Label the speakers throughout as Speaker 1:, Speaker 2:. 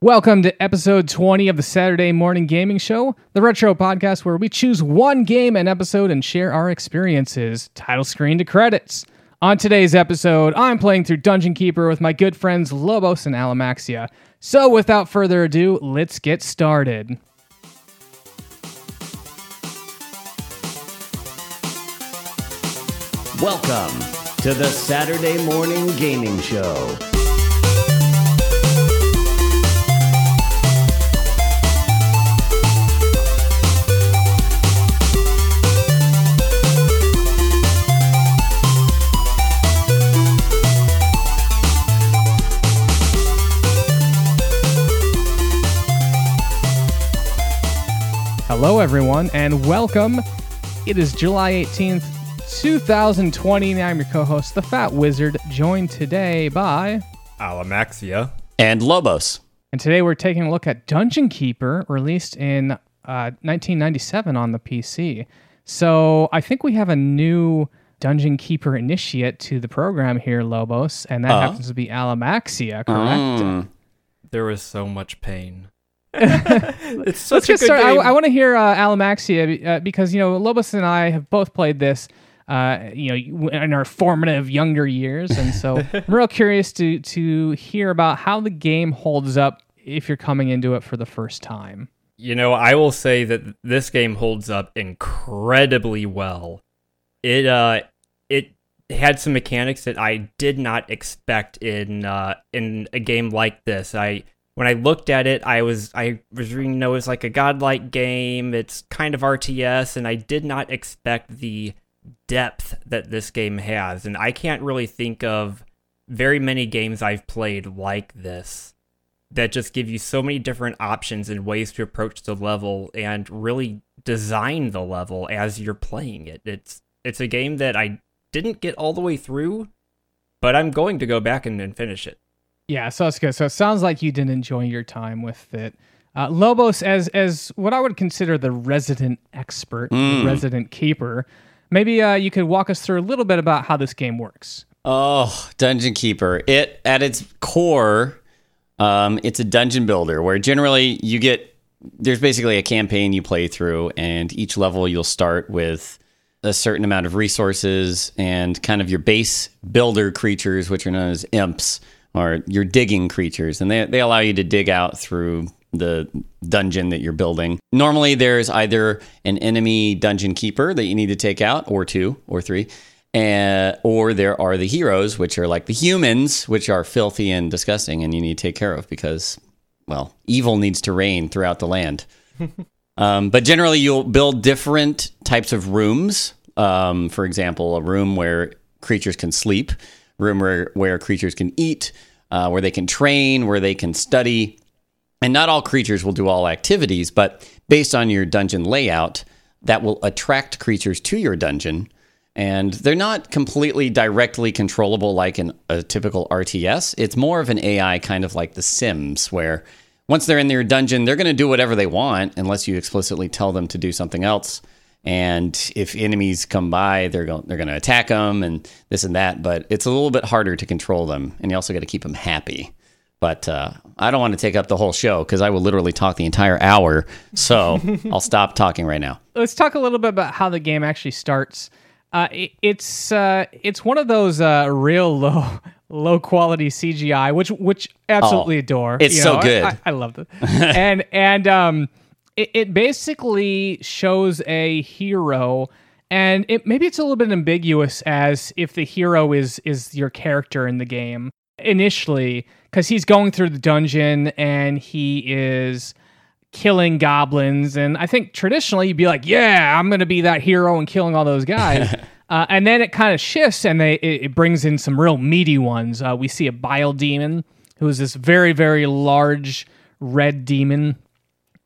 Speaker 1: Welcome to episode 20 of the Saturday Morning Gaming Show, the retro podcast where we choose one game and episode and share our experiences, title screen to credits. On today's episode, I'm playing through Dungeon Keeper with my good friends Lobos and Alamaxia. So without further ado, let's get started.
Speaker 2: Welcome to the Saturday Morning Gaming Show.
Speaker 1: Hello, everyone, and welcome. It is July 18th, 2020, and I'm your co host, The Fat Wizard, joined today by.
Speaker 3: Alamaxia.
Speaker 4: and Lobos.
Speaker 1: And today we're taking a look at Dungeon Keeper, released in uh, 1997 on the PC. So I think we have a new Dungeon Keeper initiate to the program here, Lobos, and that
Speaker 4: Uh.
Speaker 1: happens to be Alamaxia, correct?
Speaker 4: Mm.
Speaker 3: There was so much pain. it's such
Speaker 1: Let's
Speaker 3: a
Speaker 1: get
Speaker 3: good
Speaker 1: started. I. I want to hear uh, Alamaxia uh, because you know Lobos and I have both played this. Uh, you know, in our formative younger years, and so I'm real curious to to hear about how the game holds up if you're coming into it for the first time.
Speaker 3: you know, I will say that this game holds up incredibly well. It uh it had some mechanics that I did not expect in uh in a game like this. I when I looked at it, I was I was reading you know it's like a godlike game. It's kind of RTS and I did not expect the depth that this game has. And I can't really think of very many games I've played like this that just give you so many different options and ways to approach the level and really design the level as you're playing it. It's it's a game that I didn't get all the way through, but I'm going to go back and, and finish it.
Speaker 1: Yeah, so that's good. So it sounds like you didn't enjoy your time with it. Uh, Lobos, as as what I would consider the resident expert, the resident keeper, maybe uh, you could walk us through a little bit about how this game works.
Speaker 4: Oh, Dungeon Keeper. It at its core, um, it's a dungeon builder where generally you get there's basically a campaign you play through, and each level you'll start with a certain amount of resources and kind of your base builder creatures, which are known as imps, or your digging creatures, and they they allow you to dig out through the dungeon that you're building. Normally, there's either an enemy dungeon keeper that you need to take out, or two, or three, and, or there are the heroes, which are like the humans, which are filthy and disgusting, and you need to take care of because, well, evil needs to reign throughout the land. um, but generally, you'll build different types of rooms. Um, for example, a room where creatures can sleep, room where, where creatures can eat, uh, where they can train, where they can study. And not all creatures will do all activities, but based on your dungeon layout, that will attract creatures to your dungeon. And they're not completely directly controllable like in a typical RTS. It's more of an AI kind of like The Sims, where once they're in your dungeon, they're going to do whatever they want unless you explicitly tell them to do something else. And if enemies come by, they're going they're going to attack them and this and that. But it's a little bit harder to control them, and you also got to keep them happy. But uh, I don't want to take up the whole show because I will literally talk the entire hour. So I'll stop talking right now.
Speaker 1: let's talk a little bit about how the game actually starts. Uh, it, it's uh, it's one of those uh, real low low quality CGI, which which absolutely
Speaker 4: Oh,
Speaker 1: adore.
Speaker 4: it's
Speaker 1: You
Speaker 4: so
Speaker 1: know, I-
Speaker 4: good.
Speaker 1: I, I love it, and and um, it, it basically shows a hero. And it maybe it's a little bit ambiguous as if the hero is is your character in the game initially because he's going through the dungeon and he is killing goblins. And I think traditionally you'd be like, yeah, I'm going to be that hero and killing all those guys. uh, and then it kind of shifts and they it, it brings in some real meaty ones. Uh, we see a bile demon who is this very, very large red demon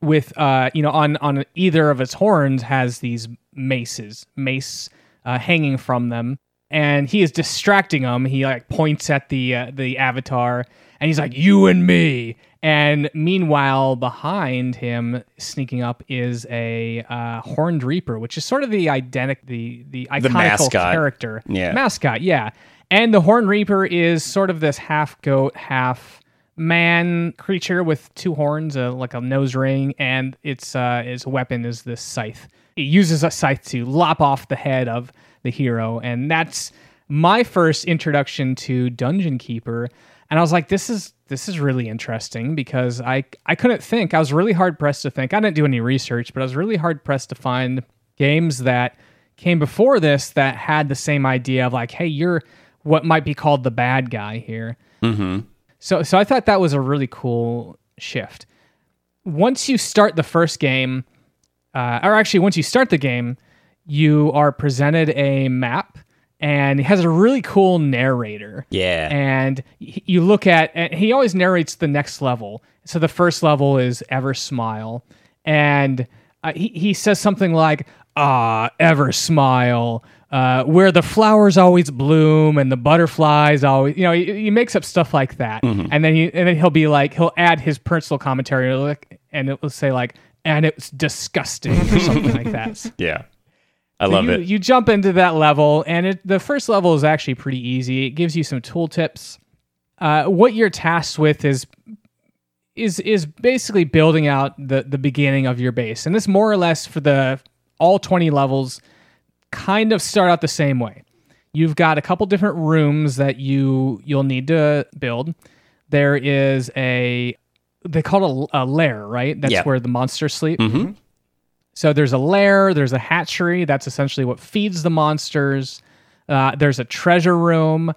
Speaker 1: with, uh, you know, on, on either of its horns has these maces, mace uh, hanging from them. And he is distracting them. He like points at the uh, the avatar, and he's like, "You and me." And meanwhile, behind him, sneaking up, is a uh, horned reaper, which is sort of the identic, the the iconical
Speaker 4: mascot.
Speaker 1: character,
Speaker 4: Yeah.
Speaker 1: mascot, yeah. And the horned reaper is sort of this half goat, half man creature with two horns, uh, like a nose ring, and its uh, its weapon is this scythe. It uses a scythe to lop off the head of the hero, and that's my first introduction to Dungeon Keeper. And I was like, this is this is really interesting because I I couldn't think. I was really hard pressed to think. I didn't do any research, but I was really hard pressed to find games that came before this that had the same idea of like, hey, you're what might be called the bad guy here.
Speaker 4: Mm-hmm.
Speaker 1: So so I thought that was a really cool shift. Once you start the first game, uh, or actually once you start the game, you are presented a map and it has a really cool narrator.
Speaker 4: Yeah.
Speaker 1: And you look at and he always narrates the next level. So the first level is Eversmile and uh, he he says something like ah Eversmile uh, where the flowers always bloom and the butterflies always you know he, he makes up stuff like that and then he and then he'll be like he'll add his personal commentary like, and it will say like and it's disgusting or something like that
Speaker 4: yeah. I
Speaker 1: so
Speaker 4: love
Speaker 1: you,
Speaker 4: it.
Speaker 1: You jump into that level, and it, the first level is actually pretty easy. It gives you some tooltips. Uh, what you're tasked with is is is basically building out the the beginning of your base, and this more or less for the all 20 levels kind of start out the same way. You've got a couple different rooms that you you'll need to build. There is a they call it a, a lair, right? That's
Speaker 4: Yeah.
Speaker 1: where the monsters sleep.
Speaker 4: Mhm.
Speaker 1: So there's a lair, there's a hatchery. That's essentially what feeds the monsters. Uh, there's a treasure room,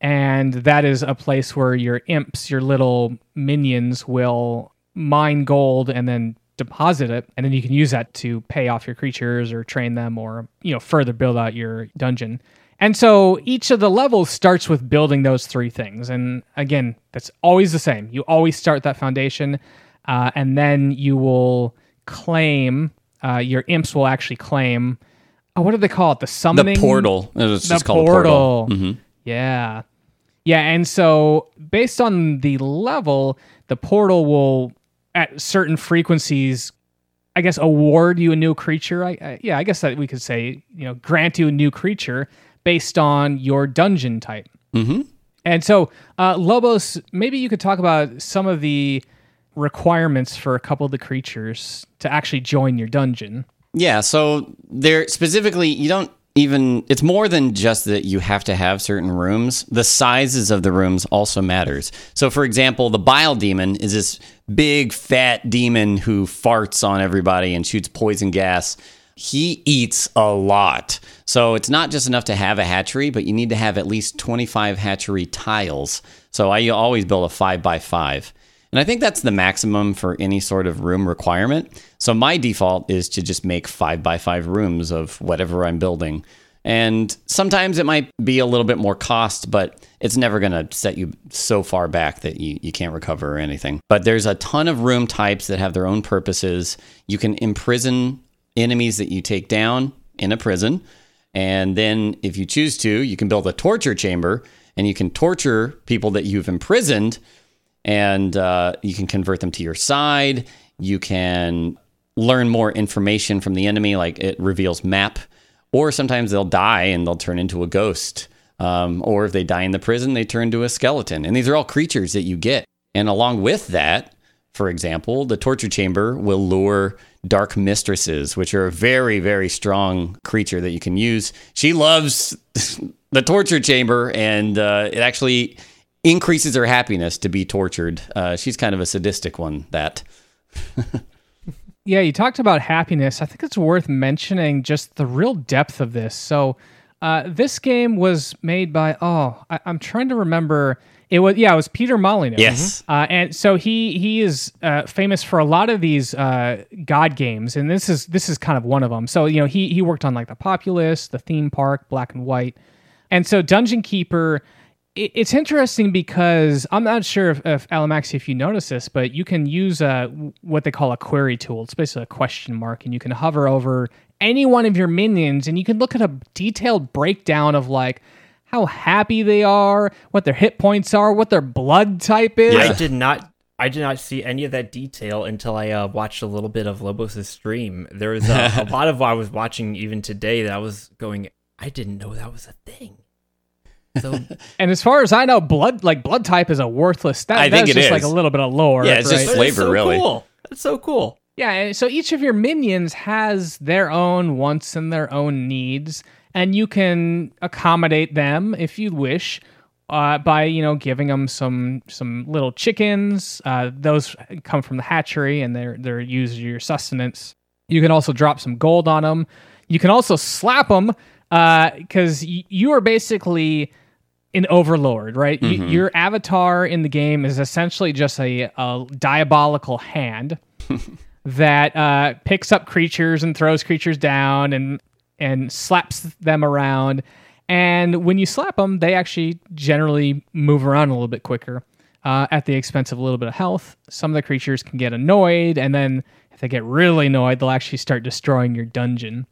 Speaker 1: and that is a place where your imps, your little minions, will mine gold and then deposit it, and then you can use that to pay off your creatures or train them, or you know further build out your dungeon. And so each of the levels starts with building those three things. And again, that's always the same. You always start that foundation, uh, and then you will claim uh, your imps will actually claim. Oh, what do they call it? The
Speaker 4: The
Speaker 1: summoning
Speaker 4: portal. It was
Speaker 1: the
Speaker 4: just called
Speaker 1: portal.
Speaker 4: portal. Mhm.
Speaker 1: Yeah. Yeah, and so based on the level, the portal will at certain frequencies I guess award you a new creature. I, I yeah, I guess that we could say, you know, grant you a new creature based on your dungeon type.
Speaker 4: Mhm.
Speaker 1: And so, uh, Lobos, maybe you could talk about some of the requirements for a couple of the creatures to actually join your dungeon.
Speaker 4: Yeah, so there specifically you don't even it's more than just that you have to have certain rooms. The sizes of the rooms also matters. So for example, the bile demon is this big fat demon who farts on everybody and shoots poison gas. He eats a lot. So it's not just enough to have a hatchery, but you need to have at least 25 hatchery tiles. So I always build a 5 by 5 and I think that's the maximum for any sort of room requirement. So my default is to just make five by five rooms of whatever I'm building. And sometimes it might be a little bit more cost, but it's never going to set you so far back that you, you can't recover or anything. But there's a ton of room types that have their own purposes. You can imprison enemies that you take down in a prison. And then if you choose to, you can build a torture chamber and you can torture people that you've imprisoned and uh, you can convert them to your side. You can learn more information from the enemy, like it reveals map, or sometimes they'll die and they'll turn into a ghost. Um, or if they die in the prison, they turn to a skeleton. And these are all creatures that you get. And along with that, for example, the torture chamber will lure dark mistresses, which are a very, very strong creature that you can use. She loves the torture chamber, and uh, it actually increases her happiness to be tortured. Uh, she's kind of a sadistic one. That
Speaker 1: Yeah, you talked about happiness. I think it's worth mentioning just the real depth of this. So, uh, this game was made by oh, I, I'm trying to remember. It was yeah, it was Peter Molyneux.
Speaker 4: Yes.
Speaker 1: uh, and so he he is uh, famous for a lot of these uh, God games, and this is this is kind of one of them. So you know he he worked on like the Populous, the Theme Park, Black and White, and so Dungeon Keeper. It- It's interesting because I'm not sure if, if Alamaxi, if you notice this, but you can use uh, what they call a query tool. It's basically a question mark, and you can hover over any one of your minions, and you can look at a detailed breakdown of like how happy they are, what their hit points are, what their blood type is.
Speaker 3: I did not. I did not see any of that detail until I uh, watched a little bit of Lobos' stream. There was uh, a lot of what I was watching even today that I was going. I didn't know that was a thing. So
Speaker 1: And as far as I know, blood like blood type is a worthless. That,
Speaker 4: I think
Speaker 1: that's
Speaker 4: it
Speaker 1: just
Speaker 4: is.
Speaker 1: like a little bit of lore.
Speaker 4: Yeah, it's just
Speaker 1: right?
Speaker 3: But
Speaker 4: flavor,
Speaker 3: so
Speaker 4: really.
Speaker 3: Cool. That's so cool.
Speaker 1: Yeah, so each of your minions has their own wants and their own needs, and you can accommodate them if you wish uh, by you know giving them some some little chickens. Uh, those come from the hatchery, and they're they're used as your sustenance. You can also drop some gold on them. You can also slap them because y- you are basically an overlord, right? Y- your avatar in the game is essentially just a, a diabolical hand that uh, picks up creatures and throws creatures down and and slaps them around. And when you slap them, they actually generally move around a little bit quicker uh, at the expense of a little bit of health. Some of the creatures can get annoyed, and then if they get really annoyed, they'll actually start destroying your dungeon.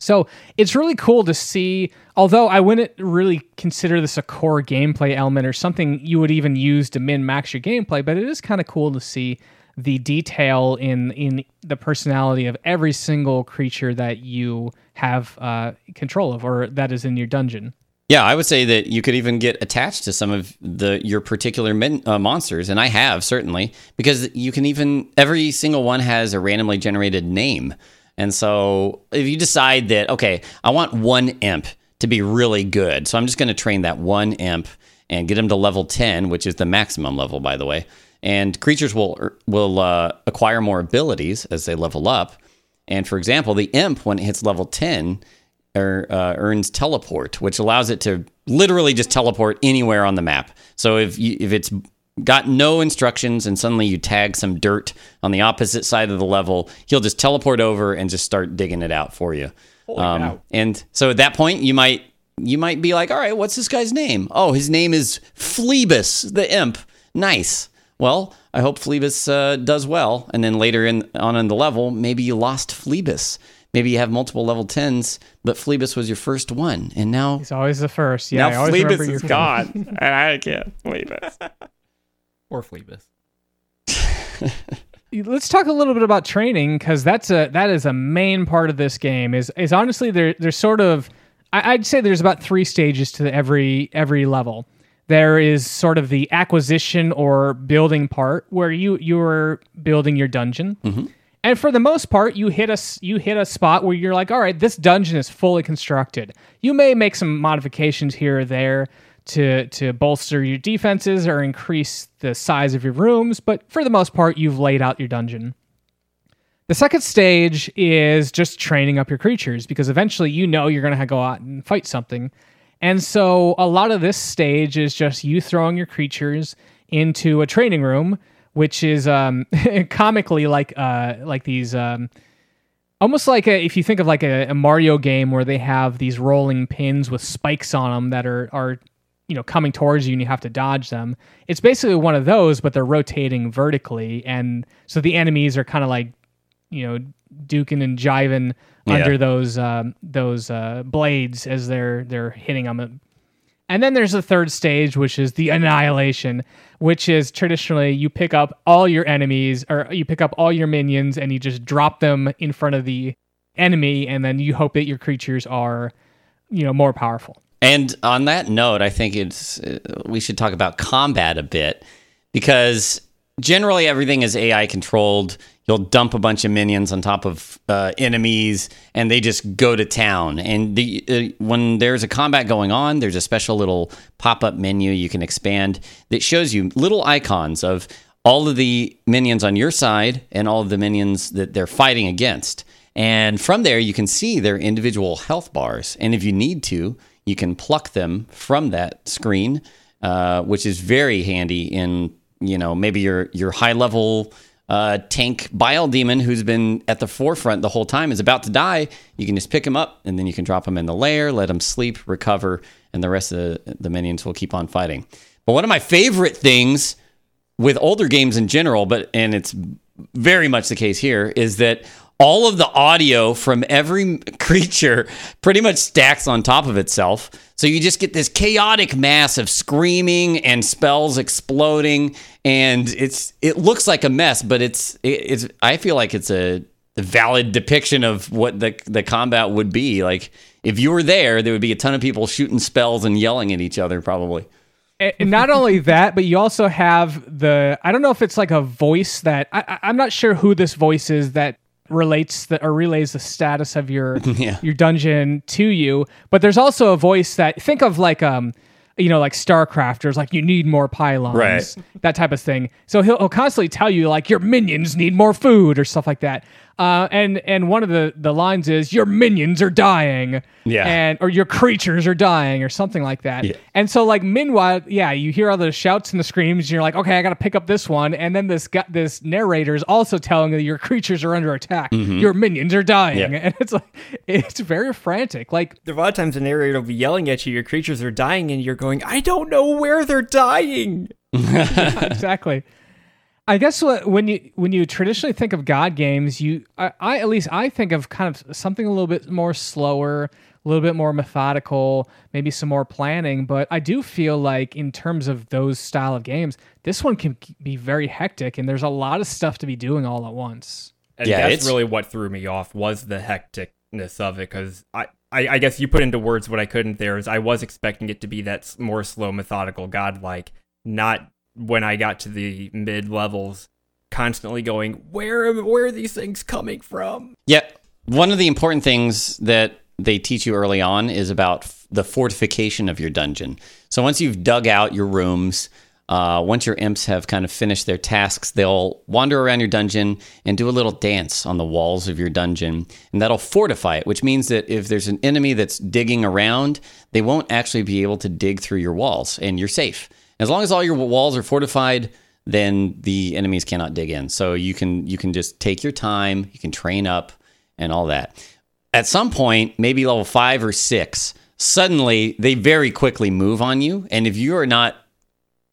Speaker 1: So it's really cool to see, although I wouldn't really consider this a core gameplay element or something you would even use to min max your gameplay, but it is kind of cool to see the detail in in the personality of every single creature that you have uh, control of or that is in your dungeon.
Speaker 4: Yeah, I would say that you could even get attached to some of the your particular uh, monsters, and I have certainly because you can even every single one has a randomly generated name, and so if you decide that okay, I want one imp to be really good, so I'm just going to train that one imp and get him to level ten, which is the maximum level, by the way, and creatures will will uh, acquire more abilities as they level up, and for example, the imp when it hits level ten er, uh, earns teleport, which allows it to literally just teleport anywhere on the map. So if you, if it's got no instructions and suddenly you tag some dirt on the opposite side of the level, he'll just teleport over and just start digging it out for you. Um,
Speaker 3: cow.
Speaker 4: and so at that point, you might you might be like, all right, what's this guy's name? Oh, his name is Phlebas the imp. Nice. Well, I hope Phlebas uh, does well, and then later in on in the level, maybe you lost Phlebas. Maybe you have multiple level tens, but Phlebas was your first one, and now
Speaker 1: he's always the first. Yeah, I
Speaker 4: now
Speaker 1: always
Speaker 4: Phlebas
Speaker 1: remember
Speaker 4: is
Speaker 1: your-
Speaker 4: gone, and I can't believe it.
Speaker 3: Or Phlebas.
Speaker 1: let's talk a little bit about training because that's a that is a main part of this game is is honestly there there's sort of I, i'd say there's about three stages to every every level. There is sort of the acquisition or building part where you you're building your dungeon. Mm-hmm. And for the most part you hit a you hit a spot where you're like all right this dungeon is fully constructed. You may make some modifications here or there to to bolster your defenses or increase the size of your rooms, but for the most part, you've laid out your dungeon. The second stage is just training up your creatures because eventually you know you're going to go out and fight something. And so a lot of this stage is just you throwing your creatures into a training room, which is um, comically like uh, like these um, almost like a, if you think of like a, a Mario game where they have these rolling pins with spikes on them that are are you know coming towards you and you have to dodge them. It's basically one of those, but they're rotating vertically, and so the enemies are kind of like you know duking and jiving
Speaker 4: Yeah.
Speaker 1: under those um, those uh, blades as they're they're hitting them. And then there's a third stage, which is the annihilation, which is traditionally you pick up all your enemies or you pick up all your minions and you just drop them in front of the enemy, and then you hope that your creatures are, you know, more powerful.
Speaker 4: And on that note, I think it's we should talk about combat a bit because generally everything is AI controlled. You'll dump a bunch of minions on top of uh, enemies, and they just go to town. And the, uh, when there's a combat going on, there's a special little pop-up menu you can expand that shows you little icons of all of the minions on your side and all of the minions that they're fighting against. And from there, you can see their individual health bars. And if you need to, you can pluck them from that screen, uh, which is very handy in you know maybe your your high level uh, tank bile demon who's been at the forefront the whole time is about to die. You can just pick him up and then you can drop him in the lair, let him sleep, recover, and the rest of the, the minions will keep on fighting. But one of my favorite things with older games in general, but and it's very much the case here, is that all of the audio from every creature pretty much stacks on top of itself. So you just get this chaotic mass of screaming and spells exploding, and it's it looks like a mess, but it's it, it's I feel like it's a valid depiction of what the the combat would be. Like if you were there, there would be a ton of people shooting spells and yelling at each other, probably.
Speaker 1: and not only that, but you also have the I don't know if it's like a voice that I, I- I'm not sure who this voice is that relates the or relays the status of your
Speaker 4: Yeah.
Speaker 1: your dungeon to you. But there's also a voice that think of like um you know like StarCrafters like you need more pylons
Speaker 4: Right.
Speaker 1: that type of thing. So he'll, he'll constantly tell you like your minions need more food or stuff like that. Uh, and and one of the the lines is your minions are dying.
Speaker 4: Yeah.
Speaker 1: And or your creatures are dying or something like that.
Speaker 4: Yeah.
Speaker 1: And so like meanwhile, yeah, you hear all the shouts and the screams, and you're like, okay, I got to pick up this one. And then this guy, this narrator is also telling you your creatures are under attack. Your minions are dying,
Speaker 4: Mm-hmm. Yeah.
Speaker 1: and it's like it's very frantic. Like
Speaker 3: There are a lot of times the narrator will be yelling at you, your creatures are dying, and you're going, I don't know where they're dying.
Speaker 1: exactly. I guess what, when you when you traditionally think of God games, you I, I at least I think of kind of something a little bit more slower, a little bit more methodical, maybe some more planning. But I do feel like in terms of those style of games, this one can be very hectic, and there's a lot of stuff to be doing all at once.
Speaker 3: And
Speaker 4: Yeah,
Speaker 3: that's
Speaker 4: it's-
Speaker 3: really what threw me off was the hecticness of it, because I, I, I guess you put into words what I couldn't there is I was expecting it to be that more slow, methodical, godlike, not when I got to the mid levels, constantly going, where, am- where are these things coming from?
Speaker 4: Yeah. One of the important things that they teach you early on is about f- the fortification of your dungeon. So once you've dug out your rooms, uh, once your imps have kind of finished their tasks, they'll wander around your dungeon and do a little dance on the walls of your dungeon. And that'll fortify it, which means that if there's an enemy that's digging around, they won't actually be able to dig through your walls and you're safe. As long as all your walls are fortified, then the enemies cannot dig in. So you can you can just take your time, you can train up and all that. At some point, maybe level 5 or 6, suddenly they very quickly move on you and if you are not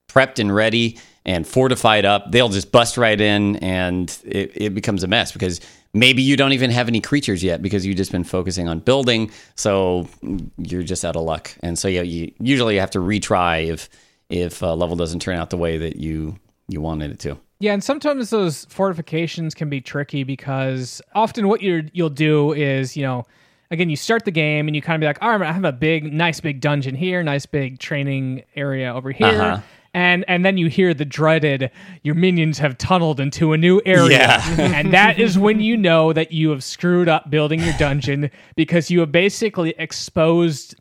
Speaker 4: prepped and ready and fortified up, they'll just bust right in and it, it becomes a mess because maybe you don't even have any creatures yet because you've just been focusing on building. So you're just out of luck. And so yeah, you usually you have to retry if if a level doesn't turn out the way that you you wanted it to.
Speaker 1: Yeah, and sometimes those fortifications can be tricky because often what you you'll do is, you know, again, you start the game and you kind of be like, all right, I have a big, nice big dungeon here, nice big training area over here.
Speaker 4: Uh-huh.
Speaker 1: And, and then you hear the dreaded your minions have tunneled into a new area
Speaker 4: Yeah.
Speaker 1: and that is when you know that you have screwed up building your dungeon because you have basically exposed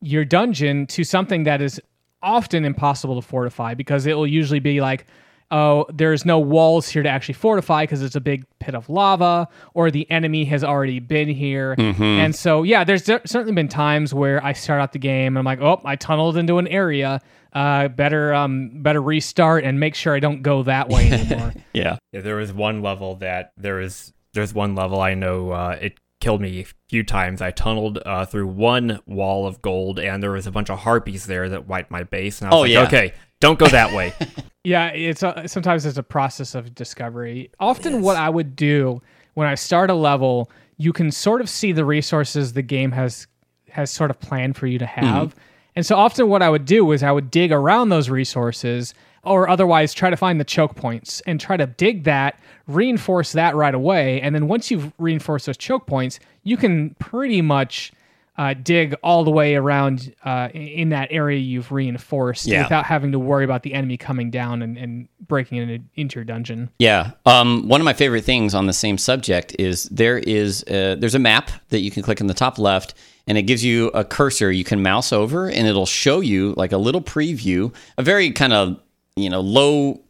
Speaker 1: your dungeon to something that is often impossible to fortify because it will usually be like oh there's no walls here to actually fortify because it's a big pit of lava or the enemy has already been here. And so yeah there's cer- certainly been times where i start out the game and i'm like oh i tunneled into an area. Uh, better um better restart and make sure i don't go that way anymore.
Speaker 4: Yeah.
Speaker 3: Yeah, there was one level that there was there's one level I know uh, it killed me a few times. I tunneled uh, through one wall of gold, and there was a bunch of harpies there that wiped my base. And I was
Speaker 4: Oh,
Speaker 3: like,
Speaker 4: yeah.
Speaker 3: okay, don't go that way.
Speaker 1: Yeah, it's a, sometimes it's a process of discovery. Often, what I would do when I start a level, you can sort of see the resources the game has has sort of planned for you to have. And so often, what I would do is I would dig around those resources, or otherwise try to find the choke points and try to dig that, reinforce that right away. And then once you've reinforced those choke points, you can pretty much uh, dig all the way around uh, in- that area you've reinforced
Speaker 4: Yeah.
Speaker 1: without having to worry about the enemy coming down and, and breaking in, into your dungeon.
Speaker 4: Yeah. Um, one of my favorite things on the same subject is there is a, there's a map that you can click in the top left, and it gives you a cursor you can mouse over, and it'll show you like a little preview, a very kind of you know low,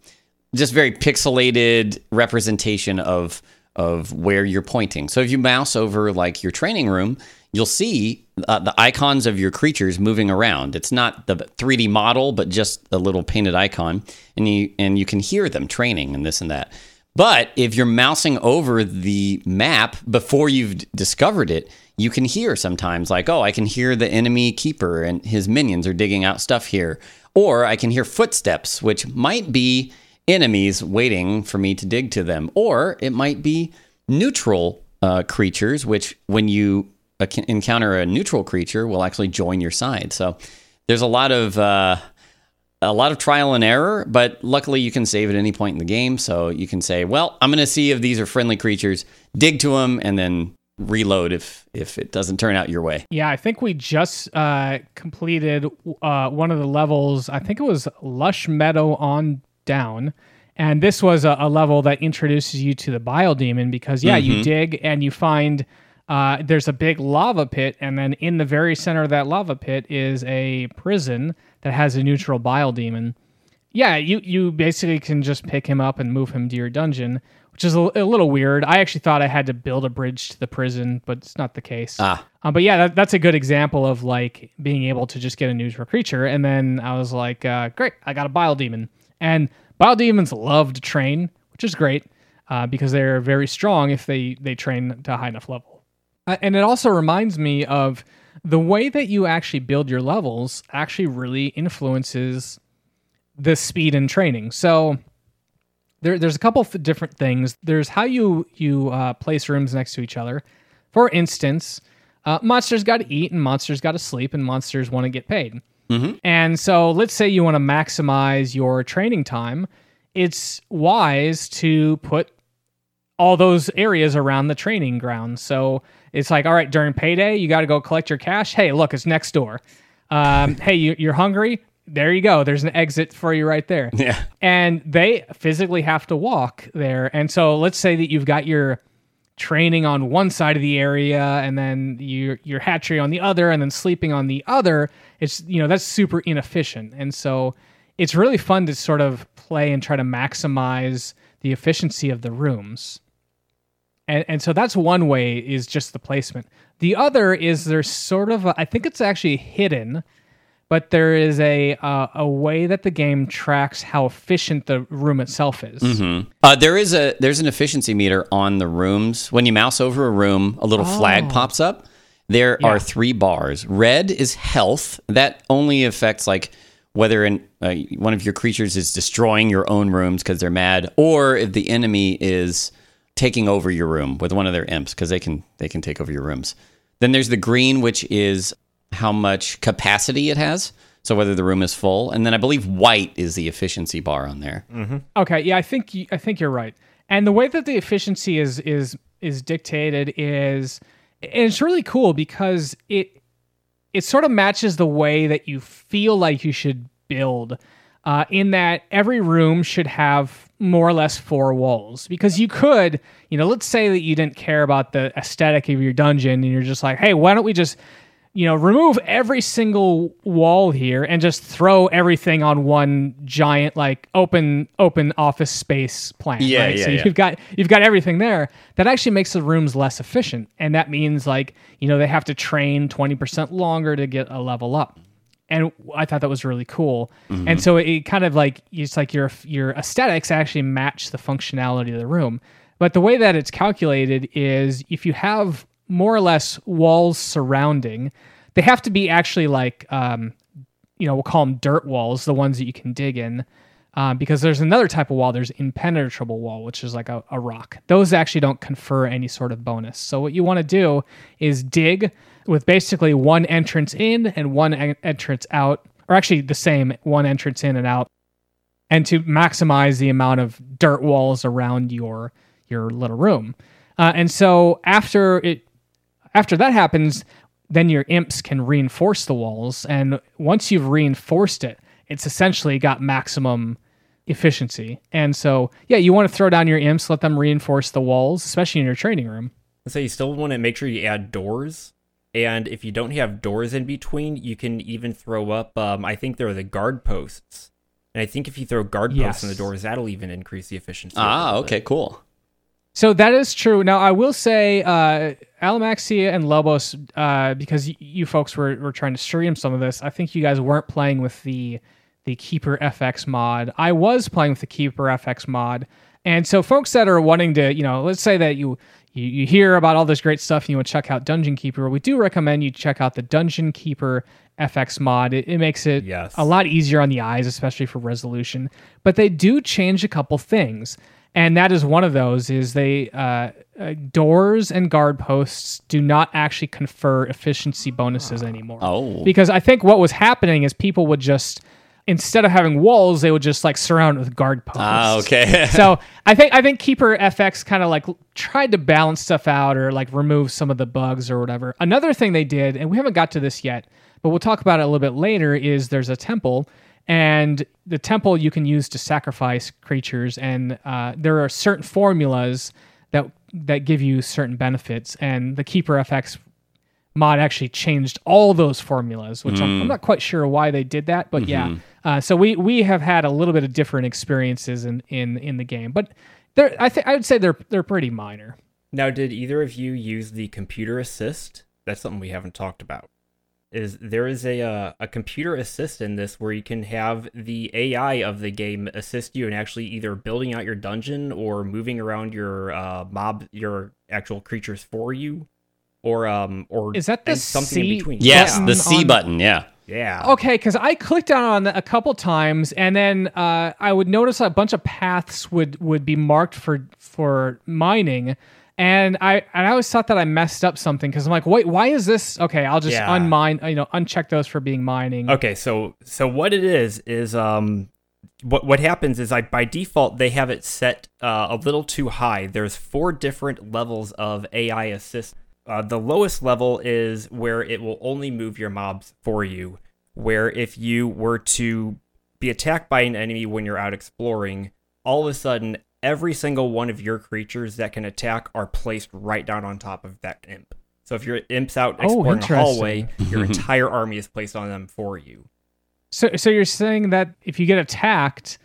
Speaker 4: just very pixelated representation of of where you're pointing. So if you mouse over like your training room, you'll see uh, the icons of your creatures moving around. It's not the 3D model, but just a little painted icon, and you and you can hear them training and this and that. But if you're mousing over the map before you've discovered it, you can hear sometimes like, oh, I can hear the enemy keeper and his minions are digging out stuff here, or I can hear footsteps, which might be enemies waiting for me to dig to them, or it might be neutral uh, creatures, which when you encounter a neutral creature, will actually join your side. So there's a lot of uh, a lot of trial and error, but luckily you can save at any point in the game. So you can say, well, I'm going to see if these are friendly creatures, dig to them, and then reload if if it doesn't turn out your way.
Speaker 1: Yeah, I think we just uh, completed uh, one of the levels. I think it was Lush Meadow on down. And this was a, a level that introduces you to the Bile Biodemon because, yeah, you dig and you find uh, there's a big lava pit. And then in the very center of that lava pit is a prison that has a neutral Bile Biodemon. Yeah, you, you basically can just pick him up and move him to your dungeon, which is a, a little weird. I actually thought I had to build a bridge to the prison, but it's not the case.
Speaker 4: Ah.
Speaker 1: Uh, but yeah, that, that's a good example of like being able to just get a neutral creature. And then I was like, uh, great, I got a Bile Demon. And Bile Demons love to train, which is great uh, because they're very strong if they, they train to a high enough level. Uh, and it also reminds me of the way that you actually build your levels actually really influences the speed in training. So there, there's a couple of different things. There's how you you uh, place rooms next to each other. For instance, uh, monsters got to eat and monsters got to sleep and monsters want to get paid. And so let's say you want to maximize your training time. It's wise to put all those areas around the training ground. So it's like, all right, during payday, you got to go collect your cash. Hey, look, it's next door. Um, hey, you, you're hungry? There you go. There's an exit for you right there.
Speaker 4: Yeah.
Speaker 1: And they physically have to walk there. And so let's say that you've got your training on one side of the area and then your your hatchery on the other and then sleeping on the other. It's you know, that's super inefficient. And so it's really fun to sort of play and try to maximize the efficiency of the rooms. And, and so that's one way is just the placement. The other is there's sort of a, I think it's actually hidden, but there is a uh, a way that the game tracks how efficient the room itself is.
Speaker 4: Uh, there is a there's an efficiency meter on the rooms. When you mouse over a room, a little flag pops up. There
Speaker 1: Yeah.
Speaker 4: are three bars. Red is health. That only affects like whether in, uh, one of your creatures is destroying your own rooms because they're mad, or if the enemy is taking over your room with one of their imps because they can they can take over your rooms. Then there's the green, which is how much capacity it has. So whether the room is full, and then I believe white is the efficiency bar on there.
Speaker 1: Okay, yeah, I think y- I think you're right. And the way that the efficiency is is is dictated is and it's really cool because it it sort of matches the way that you feel like you should build uh, in that every room should have more or less four walls because you could you know let's say that you didn't care about the aesthetic of your dungeon and you're just like hey why don't we just you know remove every single wall here and just throw everything on one giant like open open office space plan
Speaker 4: Yeah,
Speaker 1: right?
Speaker 4: yeah,
Speaker 1: so
Speaker 4: yeah.
Speaker 1: you've got you've got everything there that actually makes the rooms less efficient and that means like you know they have to train 20% longer to get a level up and i thought that was really cool
Speaker 4: Mm-hmm.
Speaker 1: and so it kind of like it's like your your aesthetics actually match the functionality of the room but the way that it's calculated is if you have more or less walls surrounding they have to be actually like um, you know, we'll call them dirt walls, the ones that you can dig in. Um, because there's another type of wall, there's impenetrable wall, which is like a, a rock. Those actually don't confer any sort of bonus. So what you want to do is dig with basically one entrance in and one en- entrance out, or actually the same one entrance in and out, and to maximize the amount of dirt walls around your your little room. Uh, and so after it after that happens, then your imps can reinforce the walls. And once you've reinforced it, it's essentially got maximum efficiency. And so, yeah, you want to throw down your imps, let them reinforce the walls, especially in your training room.
Speaker 3: So you still want to make sure you add doors. And if you don't have doors in between, you can even throw up, um, I think there are the guard posts. And I think if you throw guard posts in the doors, that'll even increase the efficiency. a
Speaker 4: Ah,
Speaker 3: little
Speaker 4: okay,
Speaker 3: bit.
Speaker 4: cool.
Speaker 1: So that is true. Now, I will say, uh, Alamaxia and Lobos, uh, because y- you folks were, were trying to stream some of this, I think you guys weren't playing with the the Keeper FX mod. I was playing with the Keeper FX mod, and so folks that are wanting to, you know, let's say that you you, you hear about all this great stuff and you want to check out Dungeon Keeper, we do recommend you check out the Dungeon Keeper FX mod. It, it makes it
Speaker 3: Yes.
Speaker 1: a lot easier on the eyes, especially for resolution. But they do change a couple things, and that is one of those. Is they uh, uh, doors and guard posts do not actually confer efficiency bonuses anymore.
Speaker 4: Oh.
Speaker 1: because I think what was happening is people would just instead of having walls, they would just like surround it with guard posts.
Speaker 4: Ah, okay.
Speaker 1: so I think I think Keeper FX kind of like tried to balance stuff out or like remove some of the bugs or whatever. Another thing they did, and we haven't got to this yet, but we'll talk about it a little bit later. Is there's a temple, and the temple you can use to sacrifice creatures, and uh, there are certain formulas that that give you certain benefits, and the Keeper FX mod actually changed all those formulas, which I'm, I'm not quite sure why they did that, but yeah. Uh, so we we have had a little bit of different experiences in in in the game, but they're I think I would say they're they're pretty minor.
Speaker 3: Now, did either of you use the computer assist? That's something we haven't talked about. Is there is a uh, a computer assist in this where you can have the AI of the game assist you in actually either building out your dungeon or moving around your uh, mob your actual creatures for you, or um or
Speaker 1: Is that the
Speaker 3: something
Speaker 1: C
Speaker 3: in between?
Speaker 4: yes,
Speaker 1: button
Speaker 4: the C
Speaker 1: on-
Speaker 4: button. Yeah.
Speaker 3: Yeah.
Speaker 1: Okay, because I clicked down on it a couple times, and then uh, I would notice a bunch of paths would would be marked for for mining, and I and I always thought that I messed up something because I'm like, wait, why is this? Okay, I'll just
Speaker 3: Yeah.
Speaker 1: unmine, you know, uncheck those for being mining.
Speaker 3: Okay, so so what it is is um what what happens is I by default they have it set uh, a little too high. There's four different levels of AI assist. Uh, the lowest level is where it will only move your mobs for you. Where if you were to be attacked by an enemy when you're out exploring, all of a sudden every single one of your creatures that can attack are placed right down on top of that imp. So if your imp's out
Speaker 1: Oh,
Speaker 3: exploring a
Speaker 1: interesting.
Speaker 3: hallway, your entire army is placed on them for you.
Speaker 1: So so you're saying that if you get attacked,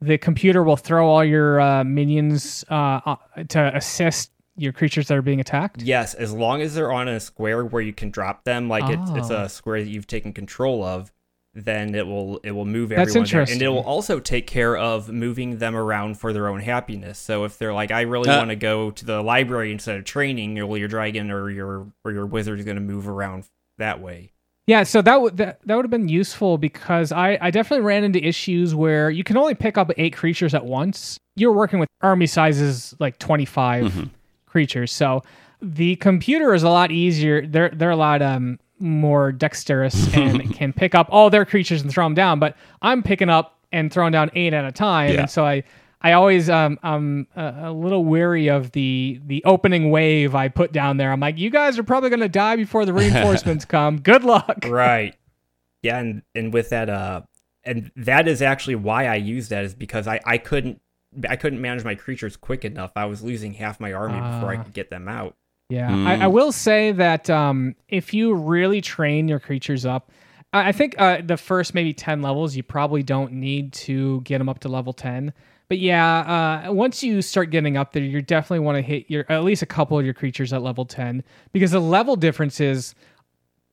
Speaker 1: the computer will throw all your uh, minions uh, uh, to assist your creatures that are being attacked?
Speaker 3: Yes, as long as they're on a square where you can drop them, like it's it's
Speaker 1: Oh.
Speaker 3: a square that you've taken control of, then it will it will move
Speaker 1: That's
Speaker 3: everyone there. and it will also take care of moving them around for their own happiness. So if they're like, I really
Speaker 4: Uh.
Speaker 3: want to go to the library instead of training, well, your dragon or your or your wizard is going to move around that way.
Speaker 1: Yeah, so that would that, that would have been useful because I, I definitely ran into issues where you can only pick up eight creatures at once. You're working with army sizes like 25 creatures, so the computer is a lot easier. They're they're a lot um more dexterous and can pick up all their creatures and throw them down. But I'm picking up and throwing down eight at a time,
Speaker 4: Yeah.
Speaker 1: and so I I always um I'm a, a little weary of the the opening wave I put down there. I'm like, you guys are probably gonna die before the reinforcements come. Good luck.
Speaker 3: Right. Yeah, and and with that uh and that is actually why I use that is because I I couldn't I couldn't manage my creatures quick enough. I was losing half my army before I
Speaker 1: Ah.
Speaker 3: could get them out.
Speaker 1: Yeah, I, I will say that um, if you really train your creatures up, I I think uh, the first maybe ten levels you probably don't need to get them up to level ten. But yeah, uh, once you start getting up there, you definitely want to hit your at least a couple of your creatures at level ten because the level differences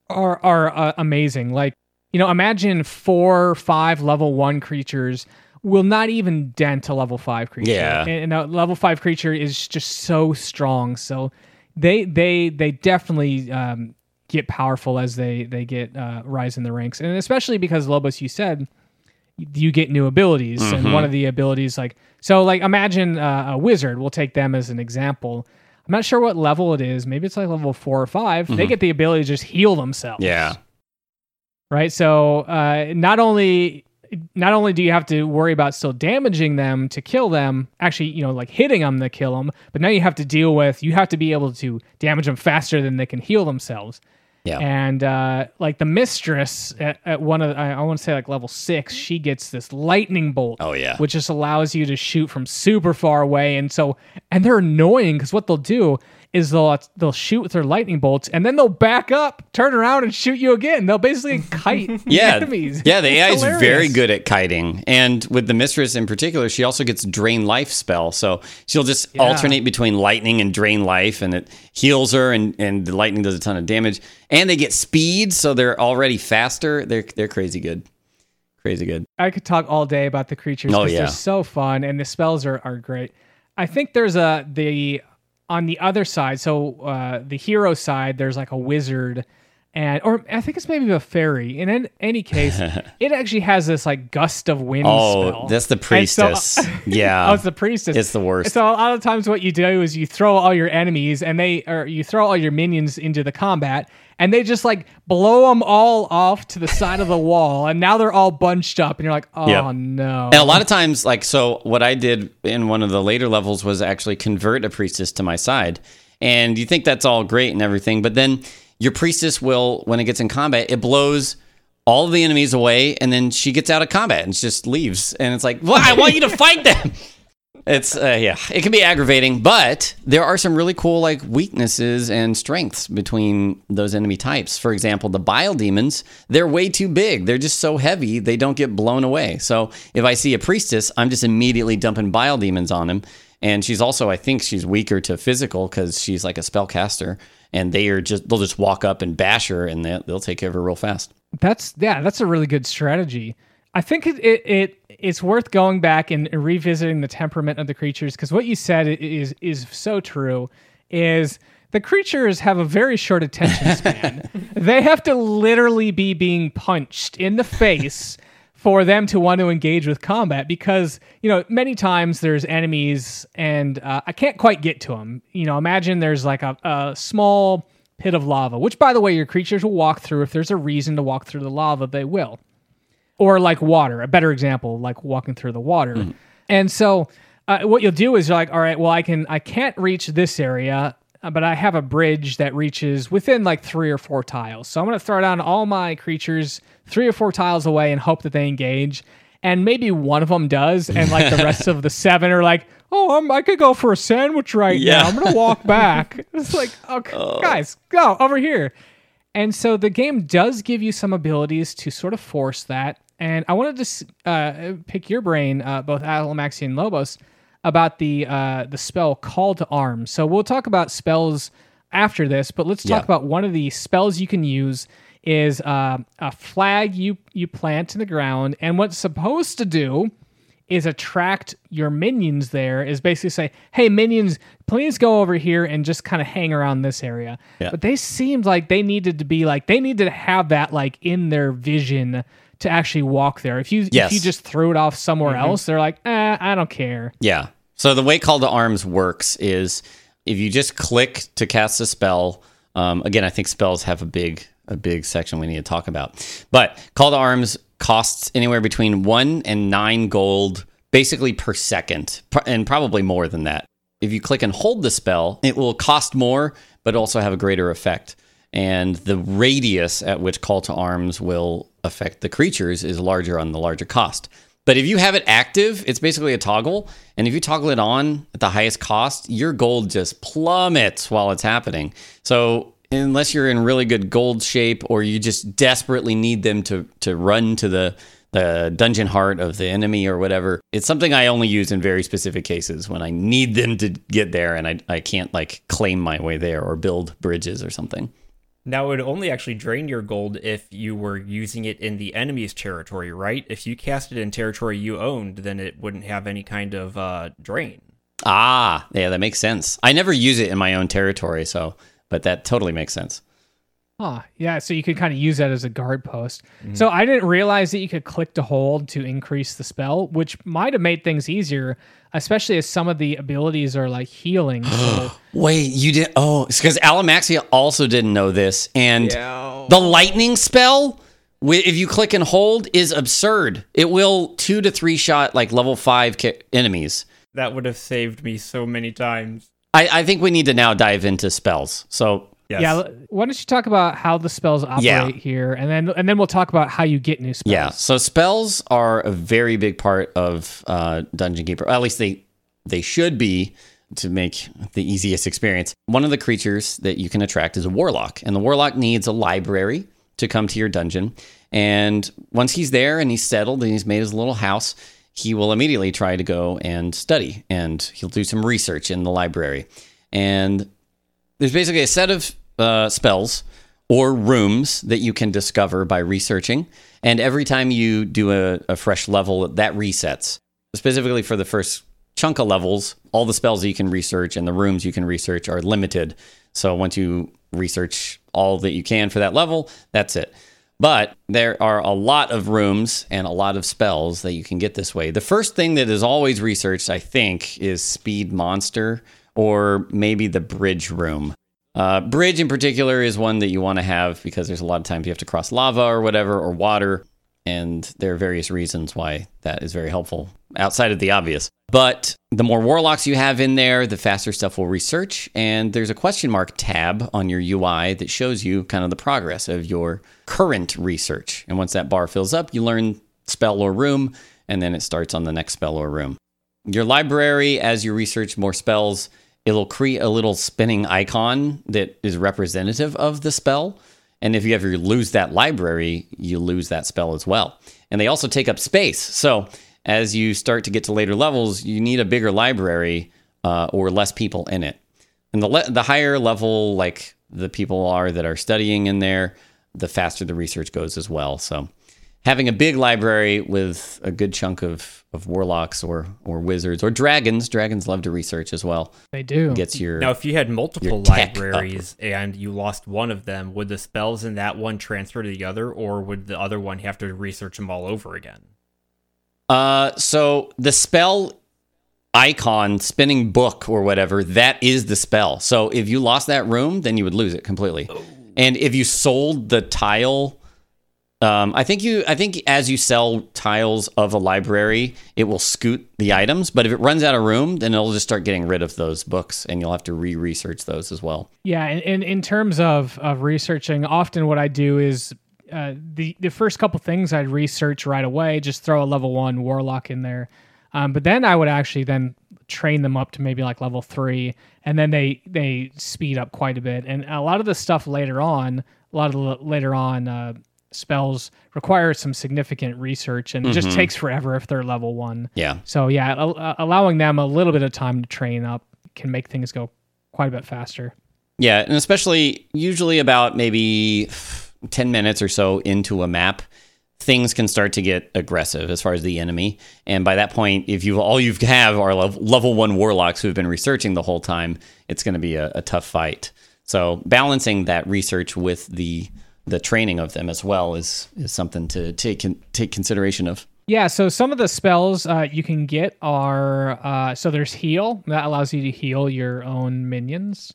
Speaker 1: are are uh, amazing. Like you know, imagine four, or five level one creatures will not even dent a level five creature.
Speaker 4: Yeah.
Speaker 1: and, and a level five creature is just so strong. So they they they definitely um, get powerful as they they get uh, rise in the ranks, and especially because Lobos, you said you get new abilities, and one of the abilities like so like imagine uh, a wizard. We'll take them as an example. I'm not sure what level it is. Maybe it's like level four or 5 They get the ability to just heal themselves
Speaker 4: Yeah.
Speaker 1: right? So uh, not only not only do you have to worry about still damaging them to kill them, actually, you know, like hitting them to kill them, but now you have to deal with you have to be able to damage them faster than they can heal themselves.
Speaker 4: Yeah.
Speaker 1: And uh, like the mistress at, at one of the, I, I want to say like level six, she gets this lightning bolt.
Speaker 4: Oh, yeah.
Speaker 1: Which just allows you to shoot from super far away, and so and they're annoying because what they'll do is they'll uh, they'll shoot with their lightning bolts, and then they'll back up, turn around, and shoot you again. They'll basically kite
Speaker 4: yeah,
Speaker 1: enemies.
Speaker 4: yeah. The AI is very good at kiting, and with the mistress in particular, she also gets drain life spell. So she'll just alternate between lightning and drain life, and it heals her, and and the lightning does a ton of damage. And they get speed, so they're already faster. They're they're crazy good, crazy good.
Speaker 1: I could talk all day about the creatures
Speaker 4: Oh, yeah.
Speaker 1: they're so fun and the spells are, are great. I think there's a the on the other side, so uh, the hero side, there's like a wizard and or I think it's maybe a fairy. And in any case, it actually has this like gust of wind
Speaker 4: Oh,
Speaker 1: spell.
Speaker 4: that's the
Speaker 1: And so-
Speaker 4: priestess. yeah.
Speaker 1: oh, it's the priestess.
Speaker 4: It's the worst.
Speaker 1: So a lot of times, what you do is you throw all your enemies, and they or you throw all your minions into the combat, and they just like blow them all off to the side of the wall, and now they're all bunched up, and you're like, oh
Speaker 4: Yep.
Speaker 1: no.
Speaker 4: And a lot of times, like, so what I did in one of the later levels was actually convert a priestess to my side. And you think that's all great and everything, but then your priestess will, when it gets in combat, it blows all of the enemies away, and then she gets out of combat and just leaves. And it's like, well, I want you to fight them. It's uh, yeah, it can be aggravating, but there are some really cool like weaknesses and strengths between those enemy types. For example, the bile demons, they're way too big. They're just so heavy, they don't get blown away. So if I see a priestess, I'm just immediately dumping bile demons on him. And she's also, I think she's weaker to physical because she's like a spellcaster, and they are just they'll just walk up and bash her, and they'll, they'll take care of her real fast.
Speaker 1: That's yeah, that's a really good strategy. I think it it, it it's worth going back and revisiting the temperament of the creatures because what you said is is so true. Is the creatures have a very short attention span. they have to literally be being punched in the face for them to want to engage with combat because you know many times there's enemies and uh, I can't quite get to them. You know, imagine there's like a, a small pit of lava, which by the way your creatures will walk through. If there's a reason to walk through the lava, they will. Or like water a better example like walking through the water. And so uh, what you'll do is you're like all right well i can i can't reach this area uh, but i have a bridge that reaches within like three or four tiles. So i'm going to throw down all my creatures three or four tiles away and hope that they engage. And maybe one of them does and like the rest of the seven are like oh I'm, i could go for a sandwich right
Speaker 4: Yeah.
Speaker 1: now. I'm going to walk back. It's like oh, guys go over here. And so the game does give you some abilities to sort of force that. And I wanted to uh, pick your brain, uh, both Alamaxi and Lobos, about the uh, the spell Call to Arms. So we'll talk about spells after this, but let's talk
Speaker 4: Yeah.
Speaker 1: about one of the spells you can use is uh, a flag you you plant in the ground, and what's supposed to do is attract your minions there is basically say hey minions please go over here and just kind of hang around this area
Speaker 4: Yeah.
Speaker 1: but they seemed like they needed to be like they needed to have that like in their vision to actually walk there if you
Speaker 4: Yes.
Speaker 1: if you just threw it off somewhere else they're like eh, i don't care
Speaker 4: Yeah. So the way Call to Arms works is if you just click to cast a spell. Um, again, I think spells have a big a big section we need to talk about. But Call to Arms costs anywhere between one and nine gold, basically per second, and probably more than that. If you click and hold the spell, it will cost more, but also have a greater effect. And the radius at which Call to Arms will affect the creatures is larger on the larger cost. But if you have it active, it's basically a toggle. And if you toggle it on at the highest cost, your gold just plummets while it's happening. So unless you're in really good gold shape or you just desperately need them to, to run to the, the dungeon heart of the enemy or whatever, it's something I only use in very specific cases when I need them to get there and I, I can't like claim my way there or build bridges or something.
Speaker 3: Now, it would only actually drain your gold if you were using it in the enemy's territory, right? If you cast it in territory you owned, then it wouldn't have any kind of uh, drain.
Speaker 4: Ah, yeah, that makes sense. I never use it in my own territory, so but that totally makes sense.
Speaker 1: Huh. Yeah, so you could kind of use that as a guard post. So I didn't realize that you could click to hold to increase the spell, which might have made things easier, especially as some of the abilities are like healing. So
Speaker 4: Wait, you did? Oh, it's because Alamaxia also didn't know this, and the lightning spell, if you click and hold, is absurd. It will two to three shot like level five ca- enemies.
Speaker 3: That would have saved me so many times.
Speaker 4: I, I think we need to now dive into spells. So
Speaker 3: Yes.
Speaker 1: yeah, why don't you talk about how the spells operate
Speaker 4: Yeah.
Speaker 1: here, and then and then we'll talk about how you get new spells.
Speaker 4: Yeah. So spells are a very big part of uh, Dungeon Keeper. At least they they should be to make the easiest experience. One of the creatures that you can attract is a warlock, and the warlock needs a library to come to your dungeon. And once he's there and he's settled and he's made his little house, he will immediately try to go and study, and he'll do some research in the library. And there's basically a set of uh, spells or rooms that you can discover by researching. And every time you do a, a fresh level, that resets. Specifically for the first chunk of levels, all the spells that you can research and the rooms you can research are limited. So once you research all that you can for that level. That's it. But there are a lot of rooms and a lot of spells that you can get this way. The first thing that is always researched, I think, is Speed Monster or maybe the Bridge Room. Uh, bridge in particular is one that you want to have because there's a lot of times you have to cross lava or whatever or water, and there are various reasons why that is very helpful outside of the obvious. But the more warlocks you have in there, the faster stuff will research. And there's a question mark tab on your UI that shows you kind of the progress of your current research. And once that bar fills up, you learn spell or room, and then it starts on the next spell or room. Your library, as you research more spells, it'll create a little spinning icon that is representative of the spell. And if you ever lose that library, you lose that spell as well. And they also take up space. So as you start to get to later levels, you need a bigger library uh, or less people in it. And the le- the higher level, like the people are that are studying in there, the faster the research goes as well. So having a big library with a good chunk of, of warlocks or or wizards or dragons, dragons love to research as well.
Speaker 1: They do.
Speaker 4: Gets your
Speaker 3: Now, if you had multiple
Speaker 4: your up.
Speaker 3: libraries and you lost one of them, would the spells in that one transfer to the other, or would the other one have to research them all over again?
Speaker 4: Uh, so the spell icon, spinning book or whatever, that is the spell. So if you lost that room, then you would lose it completely. And if you sold the tile, um, I think you, I think as you sell tiles of a library, it will scoot the items. But if it runs out of room, then it'll just start getting rid of those books, and you'll have to re-research those as well.
Speaker 1: Yeah, and, and in terms of of researching, often what I do is uh, the the first couple things I'd research right away, just throw a level one warlock in there, um, but then I would actually then train them up to maybe like level three, and then they they speed up quite a bit. And a lot of the stuff later on, a lot of the later on uh, spells require some significant research, and it just takes forever if they're level one.
Speaker 4: Yeah.
Speaker 1: So yeah, al- uh, allowing them a little bit of time to train up can make things go quite a bit faster.
Speaker 4: Yeah, and especially usually about maybe 10 minutes or so into a map, things can start to get aggressive as far as the enemy. And by that point, if you all you have are lev- level 1 warlocks who've been researching the whole time, it's going to be a, a tough fight. So, balancing that research with the the training of them as well is is something to take take consideration of.
Speaker 1: Yeah, so some of the spells uh, you can get are uh, so there's heal that allows you to heal your own minions.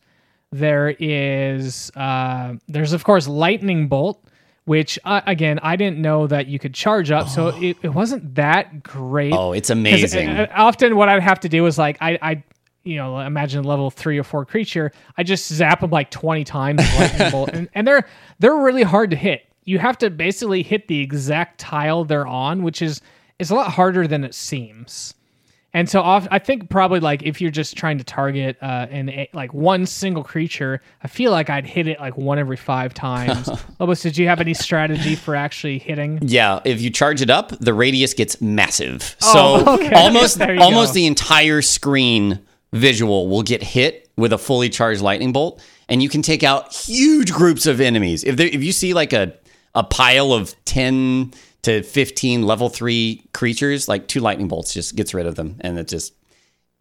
Speaker 1: There is uh, there's of course lightning bolt, which uh, again I didn't know that you could charge up, so it, it wasn't that great.
Speaker 4: Oh, it's amazing.
Speaker 1: uh, often what I'd have to do is like I I you know imagine a level three or four creature, I just zap them like twenty times bolt, and, and they're they're really hard to hit. You have to basically hit the exact tile they're on, which is is a lot harder than it seems. And so off, I think probably like if you're just trying to target uh, an like one single creature, I feel like I'd hit it like one every five times. Lobos, did you have any strategy for actually hitting?
Speaker 4: Yeah, if you charge it up, the radius gets massive.
Speaker 1: Oh,
Speaker 4: so
Speaker 1: okay.
Speaker 4: almost almost
Speaker 1: go.
Speaker 4: the entire screen visual will get hit with a fully charged lightning bolt, and you can take out huge groups of enemies. If there, if you see like a a pile of ten to fifteen level three creatures, like two lightning bolts just gets rid of them, and it just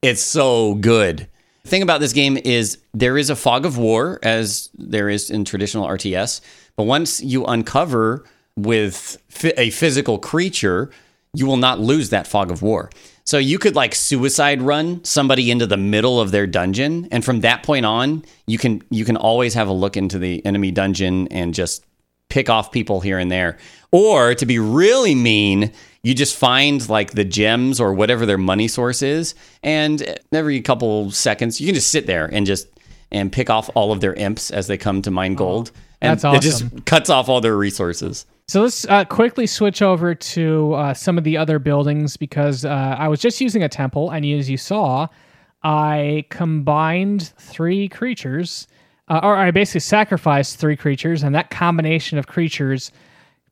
Speaker 4: it's so good. The thing about this game is there is a fog of war, as there is in traditional RTS. But once you uncover with a physical creature, you will not lose that fog of war. So you could like suicide run somebody into the middle of their dungeon, and from that point on, you can you can always have a look into the enemy dungeon and just pick off people here and there. Or to be really mean, you just find like the gems or whatever their money source is, and every couple seconds you can just sit there and just and pick off all of their imps as they come to mine oh, gold. And
Speaker 1: that's
Speaker 4: it
Speaker 1: awesome.
Speaker 4: just cuts off all their resources.
Speaker 1: So let's uh, quickly switch over to uh, some of the other buildings because uh, I was just using a temple, and as you saw, I combined three creatures, uh, or I basically sacrificed three creatures, and that combination of creatures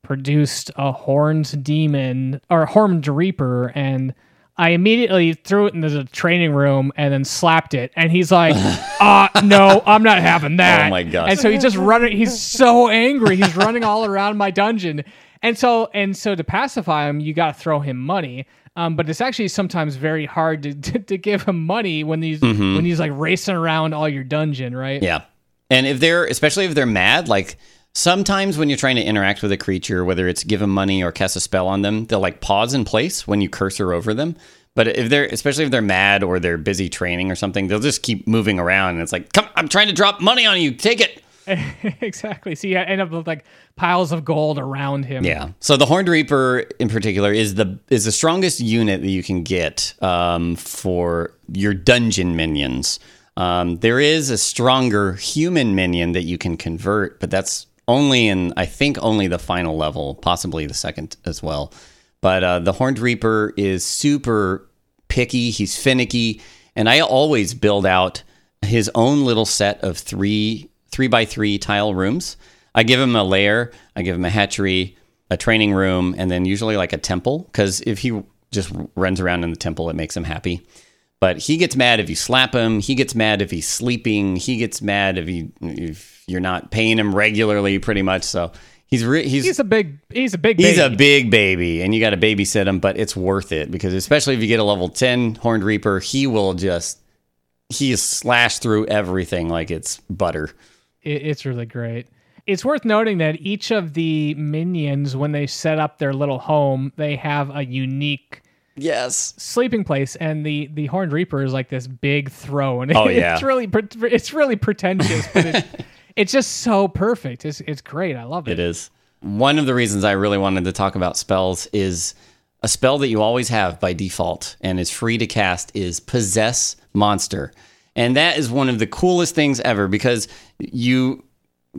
Speaker 1: produced a horned demon or horned reaper, and I immediately threw it into the training room and then slapped it, and he's like, "Uh, no, I'm not having that."
Speaker 4: Oh my gosh.
Speaker 1: And so he's just running. He's so angry. He's running all around my dungeon, and so and so to pacify him, you got to throw him money. Um, but it's actually sometimes very hard to, to, to give him money when he's when he's like racing around all your dungeon, right?
Speaker 4: Yeah. And if they're, especially if they're mad, like sometimes when you're trying to interact with a creature, whether it's give them money or cast a spell on them, they'll like pause in place when you cursor over them. But if they're, especially if they're mad or they're busy training or something, they'll just keep moving around. And it's like, come, I'm trying to drop money on you. Take it.
Speaker 1: exactly. So you end up with like piles of gold around him.
Speaker 4: Yeah. So the Horned Reaper in particular is the is the strongest unit that you can get um, for your dungeon minions. Um, there is a stronger human minion that you can convert, but that's only in I think only the final level, possibly the second as well. But uh, the Horned Reaper is super picky. He's finicky, and I always build out his own little set of three three by three tile rooms. I give him a lair, I give him a hatchery, a training room, and then usually like a temple. Because if he just runs around in the temple, it makes him happy. But he gets mad if you slap him. He gets mad if he's sleeping. He gets mad if you if you're not paying him regularly, pretty much. So he's re- he's
Speaker 1: He's a big. He's a big.
Speaker 4: He's
Speaker 1: baby.
Speaker 4: a big baby, and you got to babysit him, but it's worth it because especially if you get a level ten horned reaper, he will just he is slashed through everything like it's butter.
Speaker 1: It- it's really great. It's worth noting that each of the minions, when they set up their little home, they have a unique
Speaker 4: Yes.
Speaker 1: sleeping place, and the the Horned Reaper is like this big throne.
Speaker 4: Oh, yeah.
Speaker 1: it's really pre- it's really pretentious, but it's, it's just so perfect. It's it's great. I love it.
Speaker 4: It is. One of the reasons I really wanted to talk about spells is a spell that you always have by default and is free to cast is possess monster. And that is one of the coolest things ever because you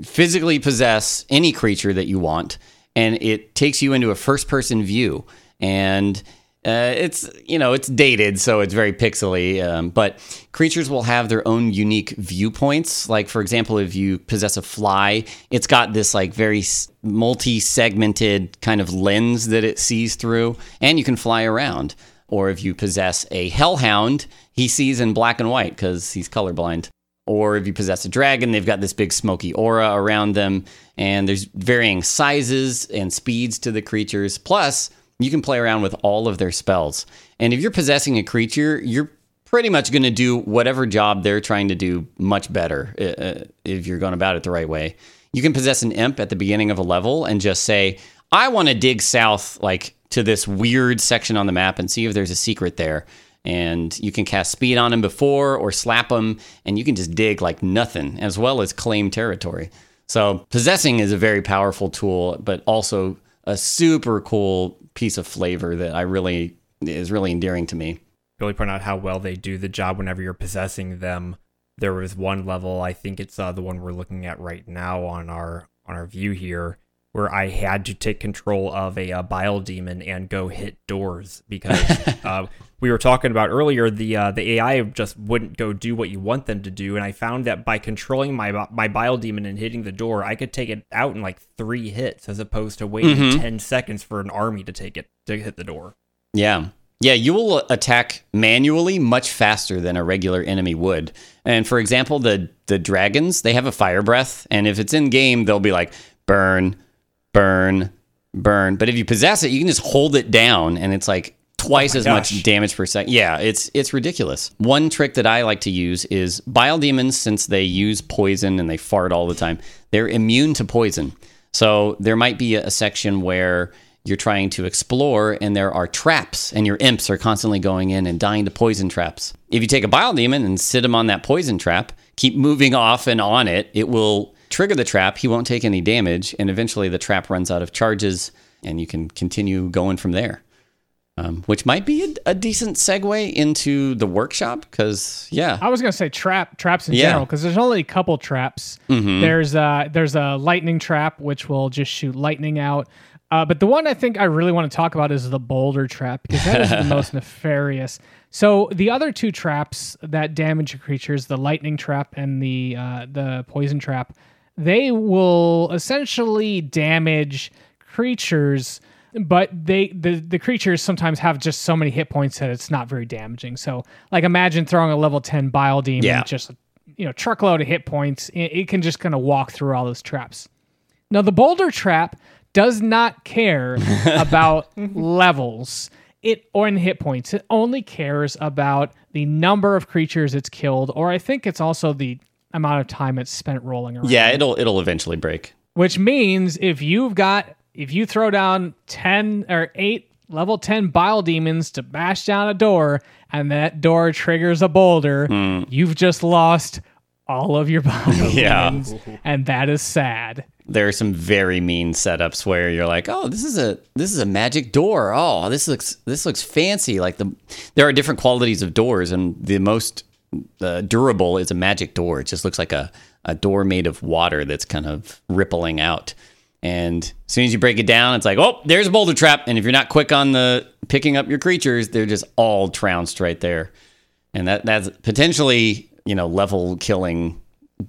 Speaker 4: physically possess any creature that you want and it takes you into a first person view and uh, it's you know it's dated so it's very pixely um, but creatures will have their own unique viewpoints. Like for example if you possess a fly it's got this like very multi-segmented kind of lens that it sees through and you can fly around. Or if you possess a hellhound he sees in black and white because he's colorblind. Or if you possess a dragon, they've got this big smoky aura around them, and there's varying sizes and speeds to the creatures. Plus, you can play around with all of their spells. And if you're possessing a creature, you're pretty much going to do whatever job they're trying to do much better uh, uh, if you're going about it the right way. You can possess an imp at the beginning of a level and just say, I want to dig south, like to this weird section on the map and see if there's a secret there and you can cast speed on him before or slap him and you can just dig like nothing as well as claim territory so possessing is a very powerful tool but also a super cool piece of flavor that i really is really endearing to me
Speaker 3: really point out how well they do the job whenever you're possessing them. There was one level, I think it's uh, the one we're looking at right now on our on our view here, where I had to take control of a, uh bile demon and go hit doors because uh, we were talking about earlier the uh, the AI just wouldn't go do what you want them to do, and I found that by controlling my my bile demon and hitting the door, I could take it out in like three hits as opposed to waiting ten seconds for an army to take it to hit the door.
Speaker 4: Yeah. Yeah, you will attack manually much faster than a regular enemy would. And for example, the the dragons, they have a fire breath, and if it's in game, they'll be like burn, burn, burn. But if you possess it, you can just hold it down and it's like twice oh as
Speaker 3: gosh.
Speaker 4: much damage per second. Yeah, it's it's ridiculous. One trick that I like to use is bile demons since they use poison and they fart all the time. They're immune to poison. So there might be a, a section where you're trying to explore and there are traps and your imps are constantly going in and dying to poison traps. If you take a bile demon and sit him on that poison trap, keep moving off and on it, it will trigger the trap. He won't take any damage and eventually the trap runs out of charges and you can continue going from there. Um, which might be a, a decent segue into the workshop because yeah,
Speaker 1: I was gonna say trap traps in
Speaker 4: Yeah. Mm-hmm.
Speaker 1: general because there's only a couple traps. There's uh there's a lightning trap which will just shoot lightning out. Uh, but the one I think I really want to talk about is the boulder trap because that is the most nefarious. So the other two traps that damage your creatures, the lightning trap and the uh, the poison trap, they will essentially damage creatures but they the, the creatures sometimes have just so many hit points that it's not very damaging so like imagine throwing a level 10 bile demon
Speaker 4: Yeah.
Speaker 1: just you know truckload of hit points it, it can just kind of walk through all those traps now the boulder trap does not care about levels it or in hit points it only cares about the number of creatures it's killed or i think it's also the amount of time it's spent rolling around.
Speaker 4: Yeah, it'll it'll eventually break.
Speaker 1: Which means if you've got if you throw down 10 or 8 level 10 bile demons to bash down a door and that door triggers a boulder, you've just lost all of your bile
Speaker 4: Yeah.
Speaker 1: demons and that is sad.
Speaker 4: There are some very mean setups where you're like, "Oh, this is a this is a magic door. Oh, this looks this looks fancy." Like the there are different qualities of doors, and the most uh, durable is a magic door. It just looks like a a door made of water that's kind of rippling out. And as soon as you break it down, it's like, "Oh, there's a boulder trap." And if you're not quick on the picking up your creatures, they're just all trounced right there. And that that's potentially you know level killing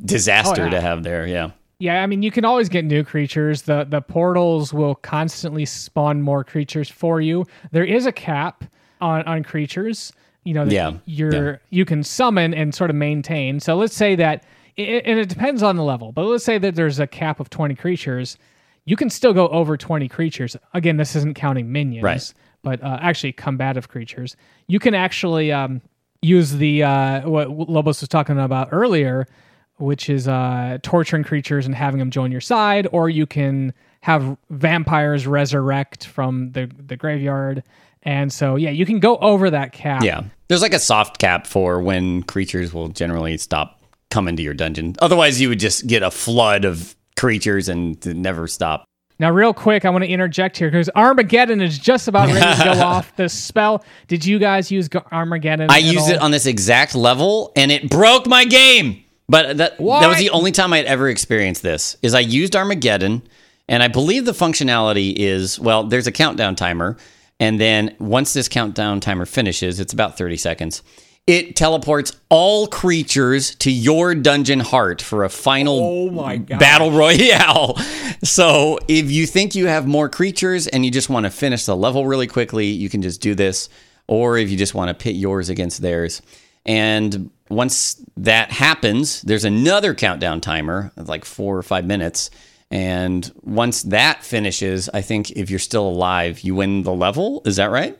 Speaker 4: disaster
Speaker 1: Oh, yeah.
Speaker 4: to have there. Yeah.
Speaker 1: Yeah, I mean you can always get new creatures. The the portals will constantly spawn more creatures for you. There is a cap on on creatures. You know, that
Speaker 4: Yeah,
Speaker 1: you're
Speaker 4: yeah.
Speaker 1: you can summon and sort of maintain. So let's say that i- and it depends on the level, but let's say that there's a cap of 20 creatures. You can still go over 20 creatures. Again, this isn't counting minions,
Speaker 4: Right.
Speaker 1: but uh, actually combative creatures. You can actually um, use the uh, what Lobos was talking about earlier, which is uh, torturing creatures and having them join your side, or you can have vampires resurrect from the the graveyard. And so, yeah, you can go over that cap.
Speaker 4: Yeah. There's like a soft cap for when creatures will generally stop coming to your dungeon. Otherwise, you would just get a flood of creatures and to never stop.
Speaker 1: Now, real quick, I want to interject here because Armageddon is just about ready to go off. The spell. Did you guys use Armageddon?
Speaker 4: I used
Speaker 1: all?
Speaker 4: it on this exact level and it broke my game. But that that was the only time I'd ever experienced this. Is I used Armageddon and I believe the functionality is well, there's a countdown timer and then once this countdown timer finishes, it's about 30 seconds. It teleports all creatures to your dungeon heart for a final
Speaker 3: Oh my
Speaker 4: battle royale. So if you think you have more creatures and you just want to finish the level really quickly, you can just do this. Or if you just want to pit yours against theirs. And once that happens, there's another countdown timer, of like four or five minutes. And once that finishes, I think if you're still alive, you win the level. Is that right?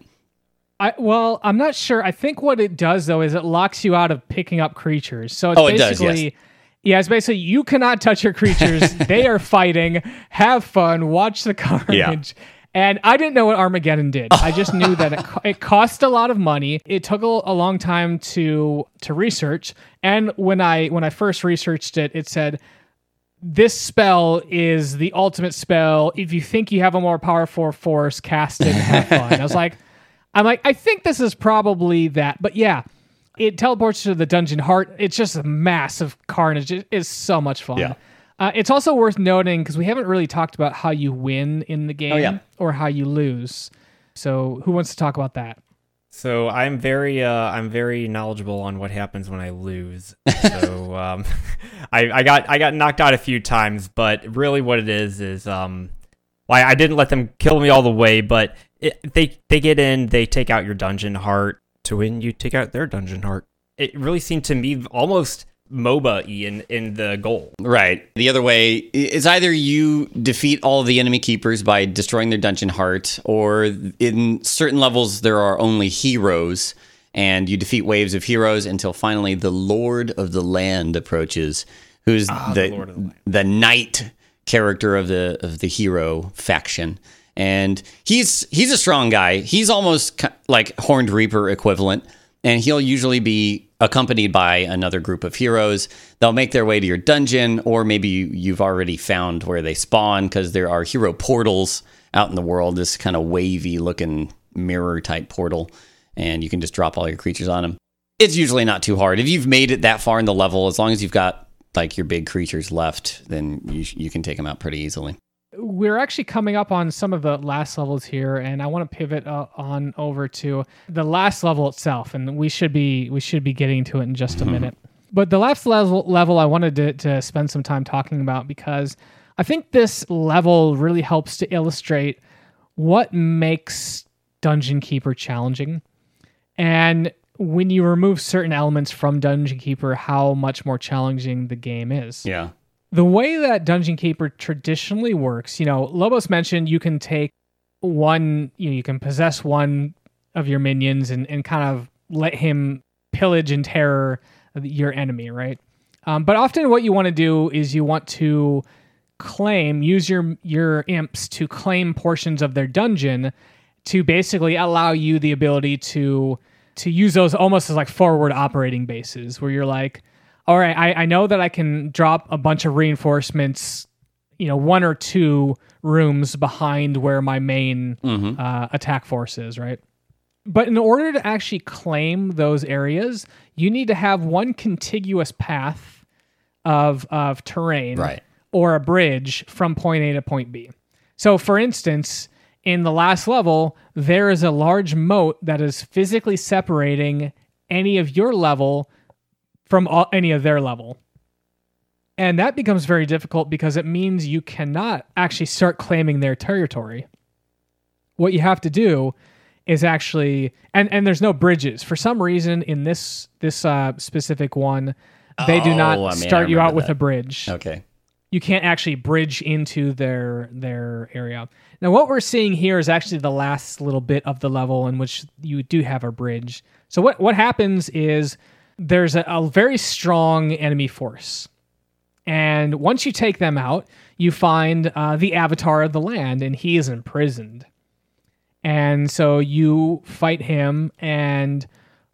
Speaker 1: I, well, I'm not sure. I think what it does though is it locks you out of picking up creatures. So it's
Speaker 4: Oh, it does,
Speaker 1: basically
Speaker 4: yes.
Speaker 1: yeah, it's basically you cannot touch your creatures. they are fighting. Have fun. Watch the carnage. And I didn't know what Armageddon did. I just knew that it, co- it cost a lot of money. It took a, a long time to to research. And when I when I first researched it, it said this spell is the ultimate spell. If you think you have a more powerful force, cast it and have fun. I was like, I'm like, I think this is probably that. But yeah, it teleports to the dungeon heart. It's just a massive carnage. It is so much fun.
Speaker 4: Yeah.
Speaker 1: Uh, it's also worth noting because we haven't really talked about how you win in the game
Speaker 4: yeah.
Speaker 1: or how you lose. So who wants to talk about that?
Speaker 3: So I'm very uh, I'm very knowledgeable on what happens when I lose. So um, I, I got I got knocked out a few times, but really what it is is um, well, I didn't let them kill me all the way, but it, they they get in, they take out your dungeon heart. To win, you take out their dungeon heart. It really seemed to me almost MOBA in in the goal.
Speaker 4: Right. The other way is either you defeat all the enemy keepers by destroying their dungeon heart, or in certain levels there are only heroes, and you defeat waves of heroes until finally the Lord of the Land approaches, who's
Speaker 3: Ah,
Speaker 4: the
Speaker 3: the the
Speaker 4: the knight character of the of the hero faction. And he's he's a strong guy. He's almost like Horned Reaper equivalent, and he'll usually be accompanied by another group of heroes. They'll make their way to your dungeon, or maybe you, you've already found where they spawn because there are hero portals out in the world. This kind of wavy looking mirror type portal, and you can just drop all your creatures on them. It's usually not too hard if you've made it that far in the level. As long as you've got like your big creatures left, then you you can take them out pretty easily.
Speaker 1: We're actually coming up on some of the last levels here and i want to pivot uh, on over to the last level itself and we should be we should be getting to it in just a minute. But the last level level i wanted to, to spend some time talking about because i think this level really helps to illustrate what makes dungeon keeper challenging. And when you remove certain elements from dungeon keeper how much more challenging the game is.
Speaker 4: Yeah.
Speaker 1: The way that Dungeon Keeper traditionally works, you know, Lobos mentioned you can take one, you know, you can possess one of your minions and, and kind of let him pillage and terror your enemy, right? Um, but often, what you want to do is you want to claim, use your your imps to claim portions of their dungeon to basically allow you the ability to to use those almost as like forward operating bases, where you're like, all right, I, I know that I can drop a bunch of reinforcements, you know, one or two rooms behind where my main uh, attack force is, right? But in order to actually claim those areas, you need to have one contiguous path of of terrain
Speaker 4: Right.
Speaker 1: or a bridge from point A to point B. So for instance, in the last level, there is a large moat that is physically separating any of your level from all, any of their level. And that becomes very difficult because it means you cannot actually start claiming their territory. What you have to do is actually and and there's no bridges for some reason in this this uh, specific one they do
Speaker 4: Oh,
Speaker 1: not
Speaker 4: I mean,
Speaker 1: start you out
Speaker 4: remember
Speaker 1: with a bridge
Speaker 4: Okay.
Speaker 1: you can't actually bridge into their their area. Now what we're seeing here is actually the last little bit of the level in which you do have a bridge. So what what happens is there's a, a very strong enemy force. And once you take them out, you find uh, the avatar of the land, and he is imprisoned. And so you fight him. And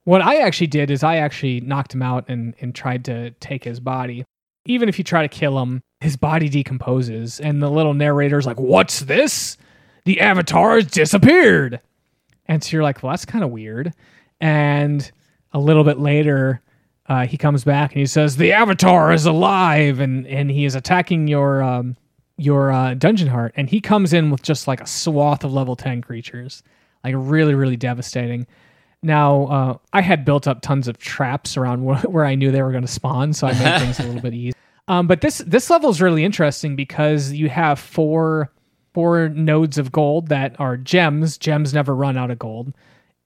Speaker 1: what I actually did is I actually knocked him out and, and tried to take his body. Even if you try to kill him, his body decomposes. And the little narrator's like, What's this? The avatar has disappeared. And so you're like, Well, that's kind of weird. And a little bit later, uh, he comes back and he says, "The Avatar is alive," and and he is attacking your um, your uh, dungeon heart. And he comes in with just like a swath of level ten creatures, like really really devastating. Now, uh, I had built up tons of traps around wh- where I knew they were going to spawn, so I made things a little bit easy. Um, but this this level is really interesting because you have four four nodes of gold that are gems. Gems never run out of gold.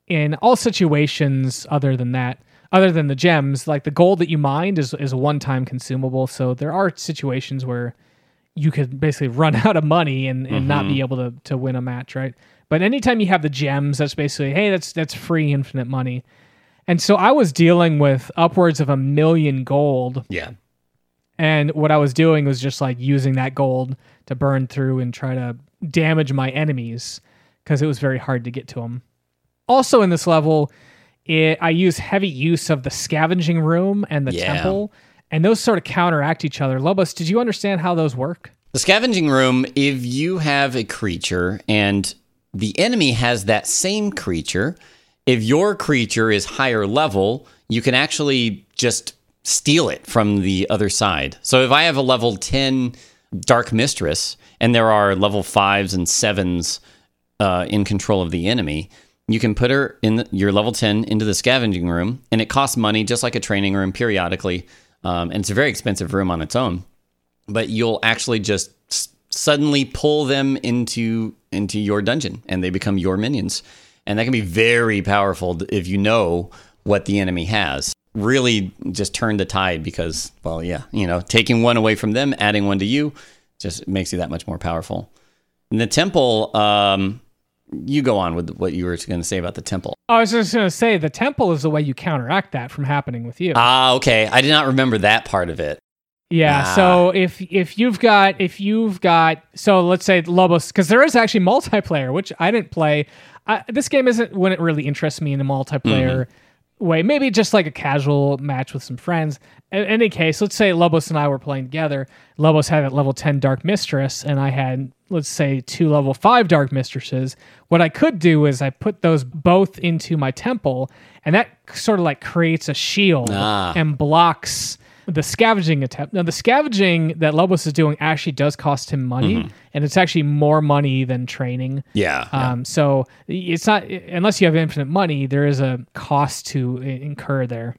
Speaker 1: In all situations, other than that, other than the gems, like the gold that you mined is is a one time consumable. So there are situations where you could basically run out of money and, and not be mm-hmm. able to to win a match, right? But anytime you have the gems, that's basically hey, that's that's free infinite money. And so I was dealing with upwards of a million gold
Speaker 4: Yeah.
Speaker 1: and what I was doing was just like using that gold to burn through and try to damage my enemies because it was very hard to get to them. Also, in this level, it, I use heavy use of the scavenging room and the
Speaker 4: Yeah.
Speaker 1: temple, and those sort of counteract each other. Lobos, did you understand how those work?
Speaker 4: The scavenging room, if you have a creature and the enemy has that same creature, if your creature is higher level, you can actually just steal it from the other side. So if I have a level 10 Dark Mistress and there are level 5s and 7s uh, in control of the enemy, you can put her in the, your level 10 into the scavenging room, and it costs money just like a training room periodically. Um, and it's a very expensive room on its own. But you'll actually just s- suddenly pull them into into your dungeon and they become your minions. And that can be very powerful if you know what the enemy has. Really just turn the tide because well yeah you know taking one away from them adding one to you just makes you that much more powerful. In the temple um you go on with what you were going to say about the temple
Speaker 1: I was just going to say the temple is the way you counteract that from happening with you.
Speaker 4: ah okay i did not remember that part of it
Speaker 1: Yeah.
Speaker 4: Ah.
Speaker 1: So if if you've got if you've got so let's say Lobos because there is actually multiplayer which I didn't play. I, this game isn't when it really interests me in a multiplayer way. Maybe just like a casual match with some friends. In any case, let's say Lobos and I were playing together. Lobos had a level ten Dark Mistress, and I had let's say two level five Dark Mistresses. What I could do is I put those both into my temple, and that sort of like creates a shield
Speaker 4: Ah.
Speaker 1: and blocks the scavenging attempt. Now, the scavenging that Lobos is doing actually does cost him money, and it's actually more money than training.
Speaker 4: yeah,
Speaker 1: Um, so it's not unless you have infinite money, there is a cost to incur there.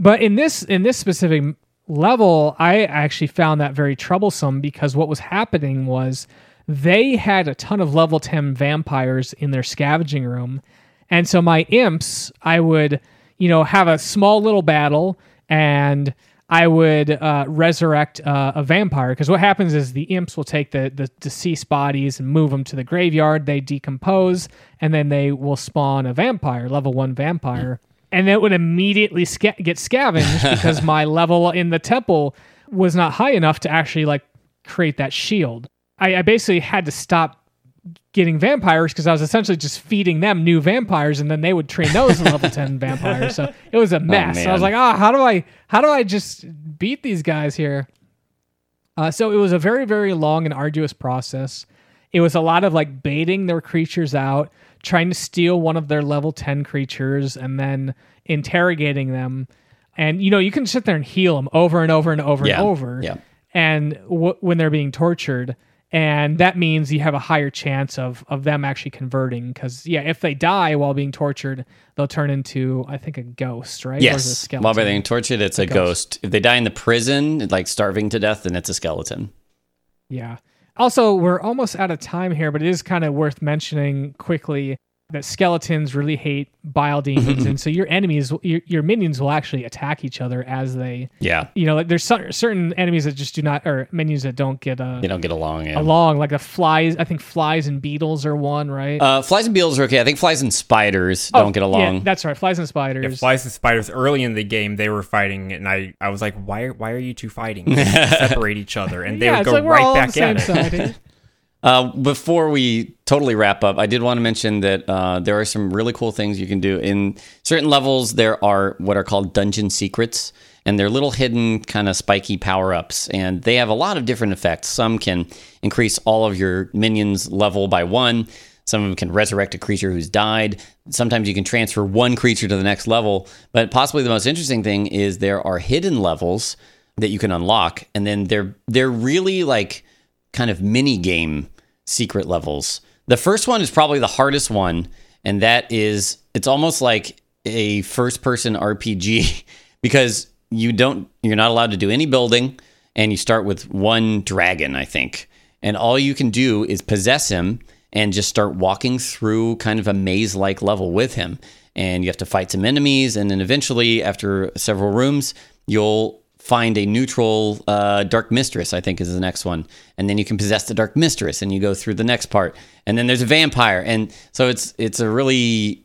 Speaker 1: But in this in this specific level, I actually found that very troublesome because what was happening was they had a ton of level 10 vampires in their scavenging room. And so my imps, I would, you know, have a small little battle and I would uh, resurrect uh, a vampire because what happens is the imps will take the, the deceased bodies and move them to the graveyard. They decompose and then they will spawn a vampire, level one vampire. and that would immediately sca- get scavenged because my level in the temple was not high enough to actually like create that shield. I, I basically had to stop getting vampires because I was essentially just feeding them new vampires, and then they would train those level ten vampires. So it was a mess. I was like, ah, how do I how do I just beat these guys here? Uh, so it was a very very long and arduous process. It was a lot of like baiting their creatures out, trying to steal one of their level ten creatures, and then interrogating them. And you know you can sit there and heal them over and over and over
Speaker 4: Yeah.
Speaker 1: and over
Speaker 4: Yeah.
Speaker 1: and w- when they're being tortured and that means you have a higher chance of of them actually converting because yeah if they die while being tortured they'll turn into i think a ghost right Or is it a
Speaker 4: Yes. While being tortured, it's a ghost. If they die in the prison, like starving to death, then it's a skeleton.
Speaker 1: yeah also we're almost out of time here but it is kind of worth mentioning quickly that skeletons really hate bile demons and so your enemies your, your minions will actually attack each other as they
Speaker 4: Yeah.
Speaker 1: you know like there's cer- certain enemies that just do not or minions that don't get uh,
Speaker 4: They don't get along. Yeah.
Speaker 1: along like the flies i think flies and beetles are one right
Speaker 4: Uh, flies and beetles are okay. I think flies and spiders
Speaker 1: Oh,
Speaker 4: don't get along.
Speaker 1: Yeah, that's right. Flies and spiders.
Speaker 3: If flies and spiders early in the game they were fighting and I, I was like why why are you two fighting separate each other and they
Speaker 1: yeah,
Speaker 3: would go
Speaker 1: like
Speaker 3: right back
Speaker 1: the same
Speaker 3: at it
Speaker 1: side. here.
Speaker 4: Uh, before we totally wrap up, I did want to mention that uh, there are some really cool things you can do. In certain levels, there are what are called dungeon secrets, and they're little hidden, kind of spiky power ups. And they have a lot of different effects. Some can increase all of your minions' level by one, some of them can resurrect a creature who's died. Sometimes you can transfer one creature to the next level. But possibly the most interesting thing is there are hidden levels that you can unlock, and then they're they're really like kind of mini game secret levels. The first one is probably the hardest one, and that is it's almost like a first person RPG because you don't you're not allowed to do any building and you start with one dragon, I think. And all you can do is possess him and just start walking through kind of a maze like level with him. And you have to fight some enemies, and then eventually, after several rooms, you'll find a neutral uh, dark mistress i think is the next one and then you can possess the dark mistress and you go through the next part and then there's a vampire and so it's it's a really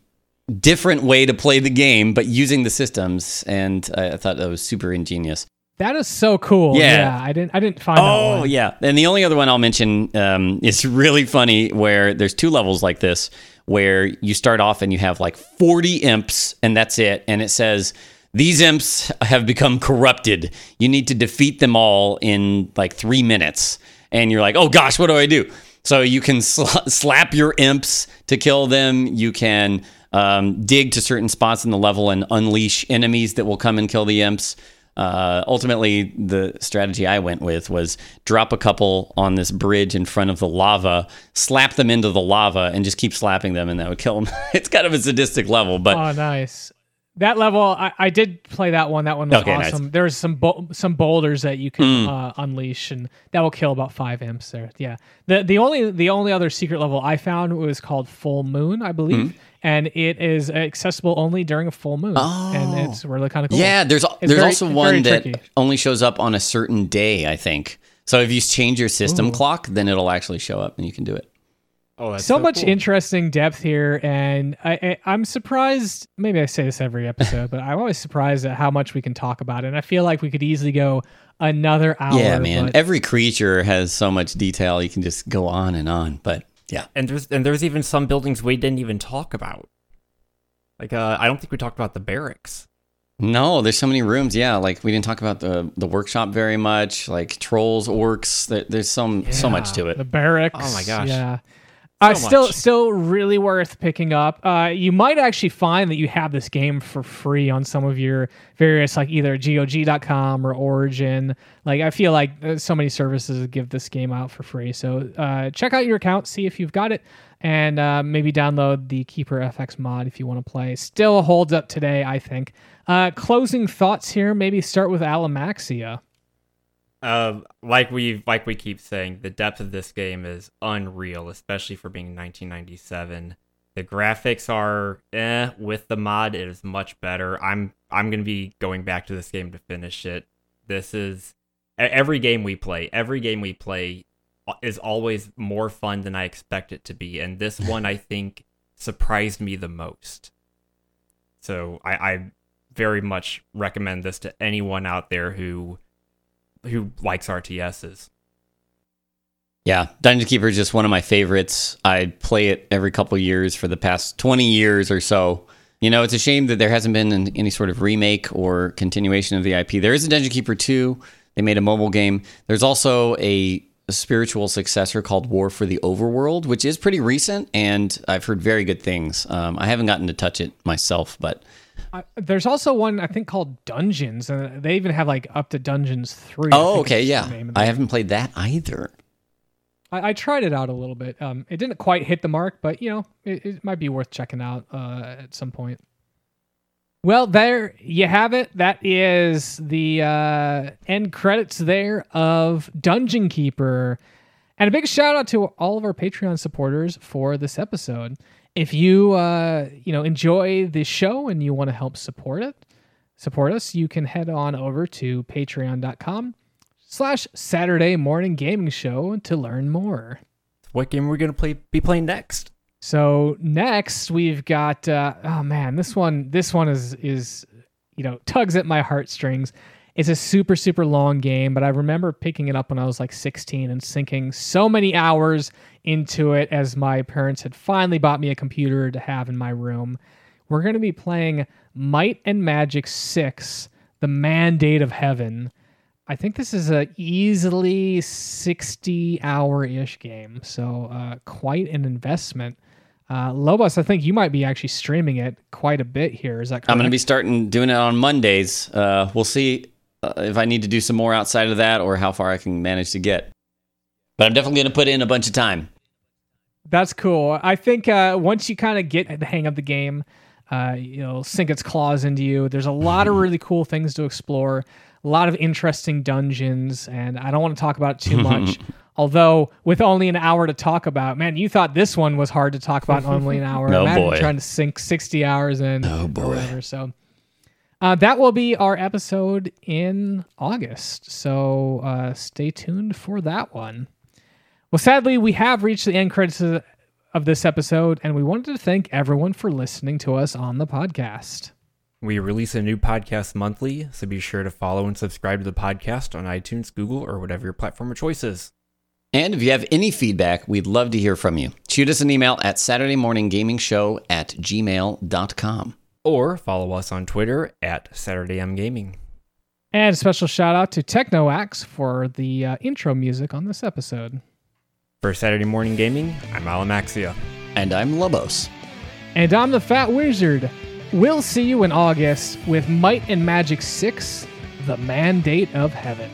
Speaker 4: different way to play the game but using the systems and i, I thought that was super ingenious
Speaker 1: that is so cool.
Speaker 4: Yeah.
Speaker 1: Yeah, I didn't. I didn't find that
Speaker 4: Oh yeah, and the only other one I'll mention um, is really funny. Where there's two levels like this, where you start off and you have like 40 imps, and that's it, and it says these imps have become corrupted. You need to defeat them all in like three minutes, and you're like, oh gosh, what do I do? So you can sl- slap your imps to kill them. You can um, dig to certain spots in the level and unleash enemies that will come and kill the imps. Uh, ultimately, the strategy I went with was drop a couple on this bridge in front of the lava, slap them into the lava, and just keep slapping them, and that would kill them. it's kind of a sadistic level, but
Speaker 1: Oh, nice. That level, I, I did play that one. That one was
Speaker 4: Okay, nice. Mm.
Speaker 1: awesome. There's some bou- some boulders that you can uh, unleash, and that will kill about five imps. There, yeah. the the only the only other secret level I found was called Full Moon, I believe,
Speaker 4: Mm.
Speaker 1: and it is accessible only during a full moon, Oh. and it's really kind of cool.
Speaker 4: yeah, there's there's
Speaker 1: very-
Speaker 4: also one that
Speaker 1: tricky.
Speaker 4: only shows up on a certain day, I think. So if you change your system
Speaker 1: Ooh.
Speaker 4: clock, then it'll actually show up, and you can do it.
Speaker 3: Oh that's
Speaker 1: so, much
Speaker 3: cool.
Speaker 1: interesting depth here, and I, I, I'm surprised. Maybe I say this every episode, but I'm always surprised at how much we can talk about it. And I feel like we could easily go another hour.
Speaker 4: yeah, man.
Speaker 1: but-
Speaker 4: Every creature has so much detail. You can just go on and on. But yeah,
Speaker 3: and there's and there's even some buildings we didn't even talk about like uh I don't think we talked about the barracks
Speaker 4: No, there's so many rooms. Yeah, like we didn't talk about the the workshop very much. Like trolls, orcs. There, there's some so much to it.
Speaker 3: The
Speaker 1: barracks.
Speaker 3: Oh my gosh.
Speaker 1: Yeah. Uh,
Speaker 3: So
Speaker 1: still,
Speaker 3: much.
Speaker 1: still really worth picking up. Uh, you might actually find that you have this game for free on some of your various, like either GOG.com or Origin. Like, I feel like uh, so many services give this game out for free. So uh, check out your account, see if you've got it, and uh, maybe download the Keeper FX mod if you want to play. Still holds up today, I think. Uh, closing thoughts here. Maybe start with Alamaxia.
Speaker 3: Uh like we like we keep saying the depth of this game is unreal especially for being 1997 the graphics are eh with the mod it is much better. I'm i'm gonna be going back to this game to finish it. This is every game we play every game we play is always more fun than i expect it to be and this one i think surprised me the most. So I, I very much recommend this to anyone out there who who likes RTSs.
Speaker 4: Yeah, Dungeon Keeper is just one of my favorites. I play it every couple years for the past 20 years or so. You know, it's a shame that there hasn't been an, any sort of remake or continuation of the IP. There is a Dungeon Keeper 2. They made a mobile game. There's also a, a spiritual successor called War for the Overworld, which is pretty recent, and I've heard very good things. Um, I haven't gotten to touch it myself, but
Speaker 1: I, there's also one I think called Dungeons, and they even have like up to Dungeons three.
Speaker 4: Oh, okay, yeah. I haven't played that either.
Speaker 1: I, I tried it out a little bit. Um, it didn't quite hit the mark, but you know, it, it might be worth checking out uh, at some point. Well, there you have it. That is the uh, end credits there of Dungeon Keeper. And a big shout out to all of our Patreon supporters for this episode. If you uh, you know enjoy this show and you want to help support it, support us, you can head on over to patreon.com slash Saturday morning gaming show to learn more.
Speaker 3: What game are we gonna play be playing next?
Speaker 1: So next we've got uh, oh man, this one this one is is you know tugs at my heartstrings. It's a super super long game, but I remember picking it up when I was like 16 and sinking so many hours into it as my parents had finally bought me a computer to have in my room. We're going to be playing Might and Magic 6: The Mandate of Heaven. I think this is a easily 60 hour ish game, so uh, quite an investment. Uh, Lobos, I think you might be actually streaming it quite a bit here. Is that correct?
Speaker 4: I'm going to be starting doing it on Mondays. Uh, we'll see uh, if I need to do some more outside of that or how far I can manage to get. But I'm definitely going to put in a bunch of time.
Speaker 1: That's cool. I think uh, once you kind of get the hang of the game, uh, you'll sink its claws into you. There's a lot of really cool things to explore, a lot of interesting dungeons, and I don't want to talk about it too much. Although, with only an hour to talk about, man, you thought this one was hard to talk about in only an hour.
Speaker 4: Oh,
Speaker 1: Imagine
Speaker 4: boy.
Speaker 1: trying to sink 60 hours in
Speaker 4: Oh,
Speaker 1: or
Speaker 4: boy.
Speaker 1: whatever. So, uh, that will be our episode in August. So, uh, stay tuned for that one. Well, sadly, we have reached the end credits of of this episode, and we wanted to thank everyone for listening to us on the podcast.
Speaker 3: We release a new podcast monthly, so be sure to follow and subscribe to the podcast on iTunes, Google, or whatever your platform of choice is.
Speaker 4: And if you have any feedback, we'd love to hear from you. Shoot us an email at Saturday Morning Gaming Show at gmail.com.
Speaker 3: Or follow us on Twitter at Saturday M Gaming.
Speaker 1: And a special shout out to TechnoAxe for the uh, intro music on this episode.
Speaker 3: For Saturday Morning Gaming, I'm Alamaxia.
Speaker 4: And I'm Lobos.
Speaker 1: And I'm the Fat Wizard. We'll see you in August with Might and Magic 6 The Mandate of Heaven.